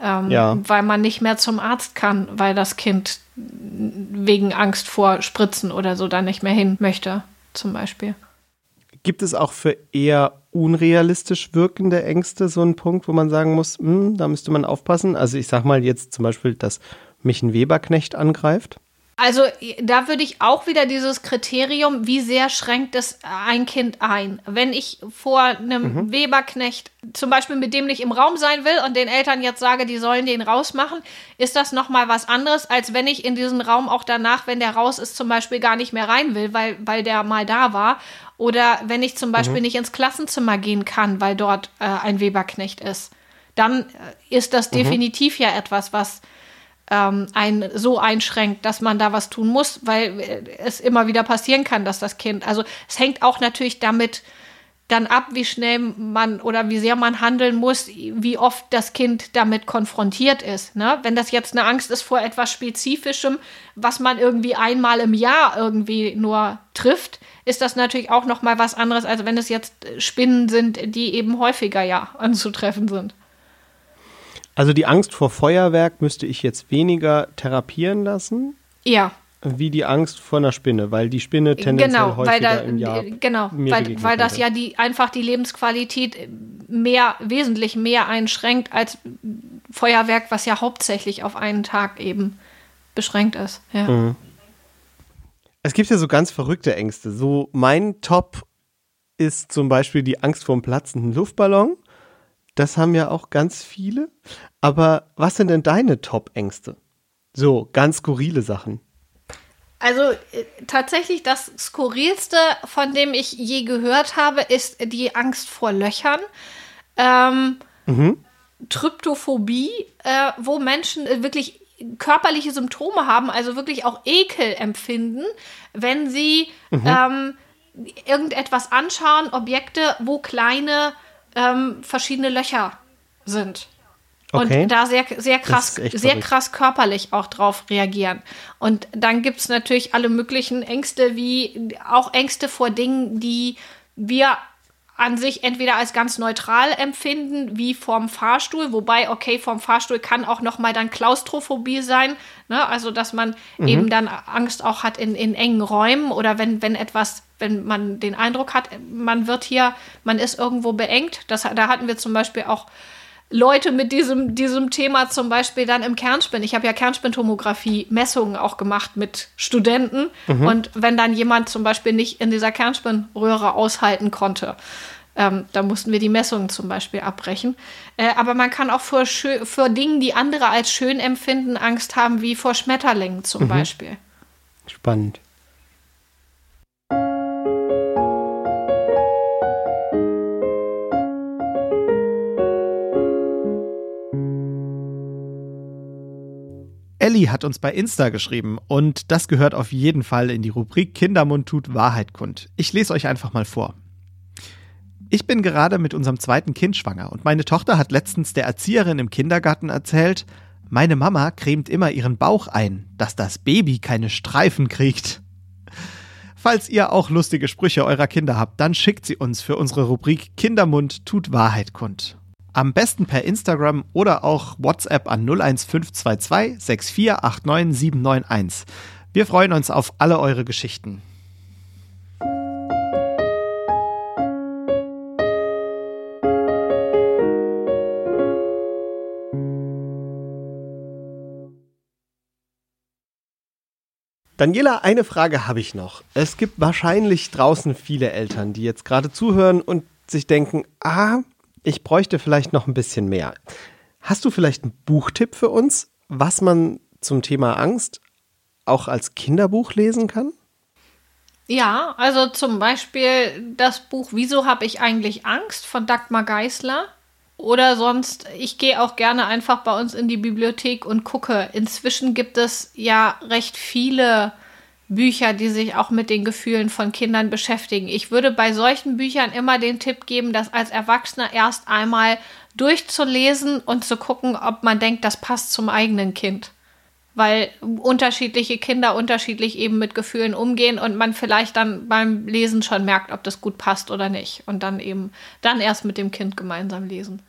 ähm, ja. weil man nicht mehr zum Arzt kann, weil das Kind wegen Angst vor Spritzen oder so da nicht mehr hin möchte, zum Beispiel. Gibt es auch für eher unrealistisch wirkende Ängste so einen Punkt, wo man sagen muss, hm, da müsste man aufpassen? Also ich sag mal jetzt zum Beispiel, dass mich ein Weberknecht angreift. Also da würde ich auch wieder dieses Kriterium, wie sehr schränkt es ein Kind ein? Wenn ich vor einem mhm. Weberknecht zum Beispiel mit dem nicht im Raum sein will und den Eltern jetzt sage, die sollen den rausmachen, ist das nochmal was anderes, als wenn ich in diesen Raum auch danach, wenn der raus ist, zum Beispiel gar nicht mehr rein will, weil, weil der mal da war. Oder wenn ich zum Beispiel mhm. nicht ins Klassenzimmer gehen kann, weil dort äh, ein Weberknecht ist. Dann äh, ist das mhm. definitiv ja etwas, was ähm, ein so einschränkt, dass man da was tun muss, weil es immer wieder passieren kann, dass das Kind, also es hängt auch natürlich damit dann ab, wie schnell man oder wie sehr man handeln muss, wie oft das Kind damit konfrontiert ist. Ne? Wenn das jetzt eine Angst ist vor etwas Spezifischem, was man irgendwie einmal im Jahr irgendwie nur trifft, ist das natürlich auch noch mal was anderes, als wenn es jetzt Spinnen sind, die eben häufiger ja anzutreffen sind. Also die Angst vor Feuerwerk müsste ich jetzt weniger therapieren lassen. Ja. Wie die Angst vor einer Spinne, weil die Spinne tendenziell genau, häufiger weil da, im Jahr Genau, weil, weil das ja die, einfach die Lebensqualität mehr, wesentlich mehr einschränkt als Feuerwerk, was ja hauptsächlich auf einen Tag eben beschränkt ist. Ja. Mhm. Es gibt ja so ganz verrückte Ängste. So mein Top ist zum Beispiel die Angst vor einem platzenden Luftballon. Das haben ja auch ganz viele. Aber was sind denn deine Top-Ängste? So, ganz skurrile Sachen. Also äh, tatsächlich das Skurrilste, von dem ich je gehört habe, ist die Angst vor Löchern. Ähm, mhm. Tryptophobie, äh, wo Menschen äh, wirklich körperliche Symptome haben, also wirklich auch Ekel empfinden, wenn sie mhm. ähm, irgendetwas anschauen, Objekte, wo kleine ähm, verschiedene Löcher sind. Okay. Und da sehr, sehr krass, sehr krass körperlich auch drauf reagieren. Und dann gibt es natürlich alle möglichen Ängste, wie auch Ängste vor Dingen, die wir an sich entweder als ganz neutral empfinden, wie vorm Fahrstuhl, wobei, okay, vorm Fahrstuhl kann auch noch mal dann Klaustrophobie sein, ne? also dass man mhm. eben dann Angst auch hat in, in engen Räumen oder wenn, wenn etwas, wenn man den Eindruck hat, man wird hier, man ist irgendwo beengt. Das, da hatten wir zum Beispiel auch Leute mit diesem, diesem Thema zum Beispiel dann im Kernspin. Ich habe ja Kernspintomographie Messungen auch gemacht mit Studenten. Mhm. Und wenn dann jemand zum Beispiel nicht in dieser Kernspinröhre aushalten konnte, ähm, da mussten wir die Messungen zum Beispiel abbrechen. Äh, aber man kann auch vor, vor Dingen, die andere als schön empfinden, Angst haben, wie vor Schmetterlingen zum mhm. Beispiel. Spannend. Ellie hat uns bei Insta geschrieben und das gehört auf jeden Fall in die Rubrik Kindermund tut Wahrheit kund. Ich lese euch einfach mal vor. Ich bin gerade mit unserem zweiten Kind schwanger und meine Tochter hat letztens der Erzieherin im Kindergarten erzählt, meine Mama cremt immer ihren Bauch ein, dass das Baby keine Streifen kriegt. Falls ihr auch lustige Sprüche eurer Kinder habt, dann schickt sie uns für unsere Rubrik Kindermund tut Wahrheit kund. Am besten per Instagram oder auch WhatsApp an 01522 6489791. Wir freuen uns auf alle eure Geschichten. Daniela, eine Frage habe ich noch. Es gibt wahrscheinlich draußen viele Eltern, die jetzt gerade zuhören und sich denken, ah, ich bräuchte vielleicht noch ein bisschen mehr. Hast du vielleicht einen Buchtipp für uns, was man zum Thema Angst auch als Kinderbuch lesen kann? Ja, also zum Beispiel das Buch Wieso habe ich eigentlich Angst von Dagmar Geisler. Oder sonst, ich gehe auch gerne einfach bei uns in die Bibliothek und gucke. Inzwischen gibt es ja recht viele Bücher, die sich auch mit den Gefühlen von Kindern beschäftigen. Ich würde bei solchen Büchern immer den Tipp geben, das als Erwachsener erst einmal durchzulesen und zu gucken, ob man denkt, das passt zum eigenen Kind. Weil unterschiedliche Kinder unterschiedlich eben mit Gefühlen umgehen und man vielleicht dann beim Lesen schon merkt, ob das gut passt oder nicht. Und dann eben dann erst mit dem Kind gemeinsam lesen.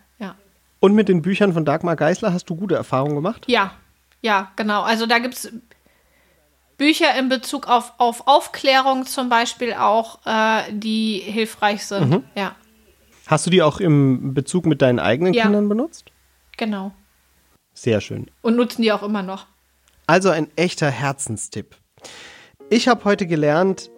Und mit den Büchern von Dagmar Geisler hast du gute Erfahrungen gemacht? Ja, ja, genau. Also da gibt es Bücher in Bezug auf, auf Aufklärung zum Beispiel auch, äh, die hilfreich sind. Mhm. Ja. Hast du die auch im Bezug mit deinen eigenen ja. Kindern benutzt? Genau. Sehr schön. Und nutzen die auch immer noch. Also ein echter Herzenstipp. Ich habe heute gelernt,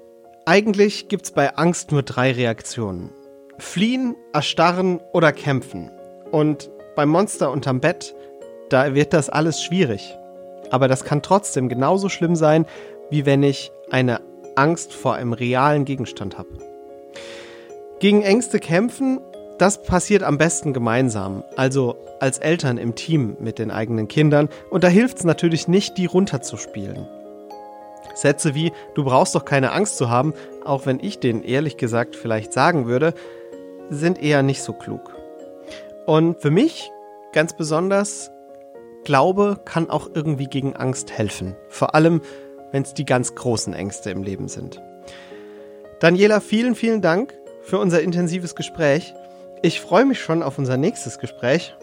eigentlich gibt es bei Angst nur drei Reaktionen. Fliehen, erstarren oder kämpfen. Und beim Monster unterm Bett, da wird das alles schwierig aber das kann trotzdem genauso schlimm sein, wie wenn ich eine Angst vor einem realen Gegenstand habe. Gegen Ängste kämpfen, das passiert am besten gemeinsam, also als Eltern im Team mit den eigenen Kindern, und da hilft es natürlich nicht, die runterzuspielen. Sätze wie Du brauchst doch keine Angst zu haben, auch wenn ich den ehrlich gesagt vielleicht sagen würde, sind eher nicht so klug. Und für mich ganz besonders Glaube kann auch irgendwie gegen Angst helfen. Vor allem, wenn es die ganz großen Ängste im Leben sind. Daniela, vielen, vielen Dank für unser intensives Gespräch. Ich freue mich schon auf unser nächstes Gespräch.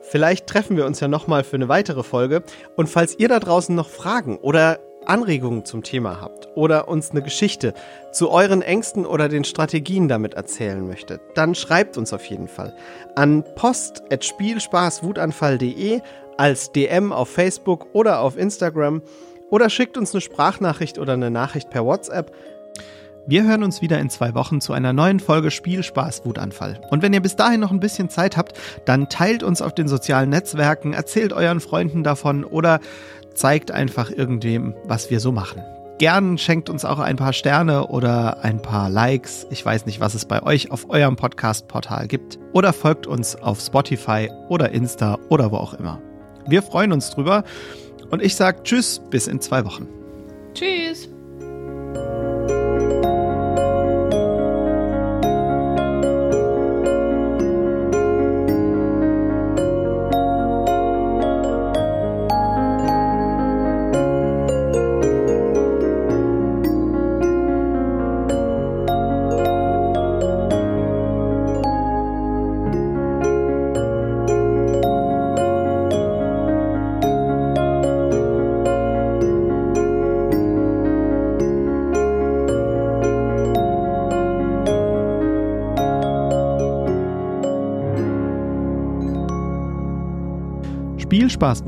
Vielleicht treffen wir uns ja nochmal für eine weitere Folge. Und falls ihr da draußen noch Fragen oder Anregungen zum Thema habt oder uns eine Geschichte zu euren Ängsten oder den Strategien damit erzählen möchtet, dann schreibt uns auf jeden Fall an post.spielspaßwutanfall.de als DM auf Facebook oder auf Instagram oder schickt uns eine Sprachnachricht oder eine Nachricht per WhatsApp. Wir hören uns wieder in zwei Wochen zu einer neuen Folge Spielspaß Wutanfall. Und wenn ihr bis dahin noch ein bisschen Zeit habt, dann teilt uns auf den sozialen Netzwerken, erzählt euren Freunden davon oder zeigt einfach irgendwem, was wir so machen. Gern schenkt uns auch ein paar Sterne oder ein paar Likes. Ich weiß nicht, was es bei euch auf eurem Podcast-Portal gibt. Oder folgt uns auf Spotify oder Insta oder wo auch immer. Wir freuen uns drüber. Und ich sage Tschüss, bis in zwei Wochen. Tschüss.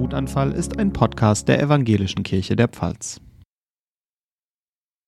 Wutanfall ist ein Podcast der Evangelischen Kirche der Pfalz.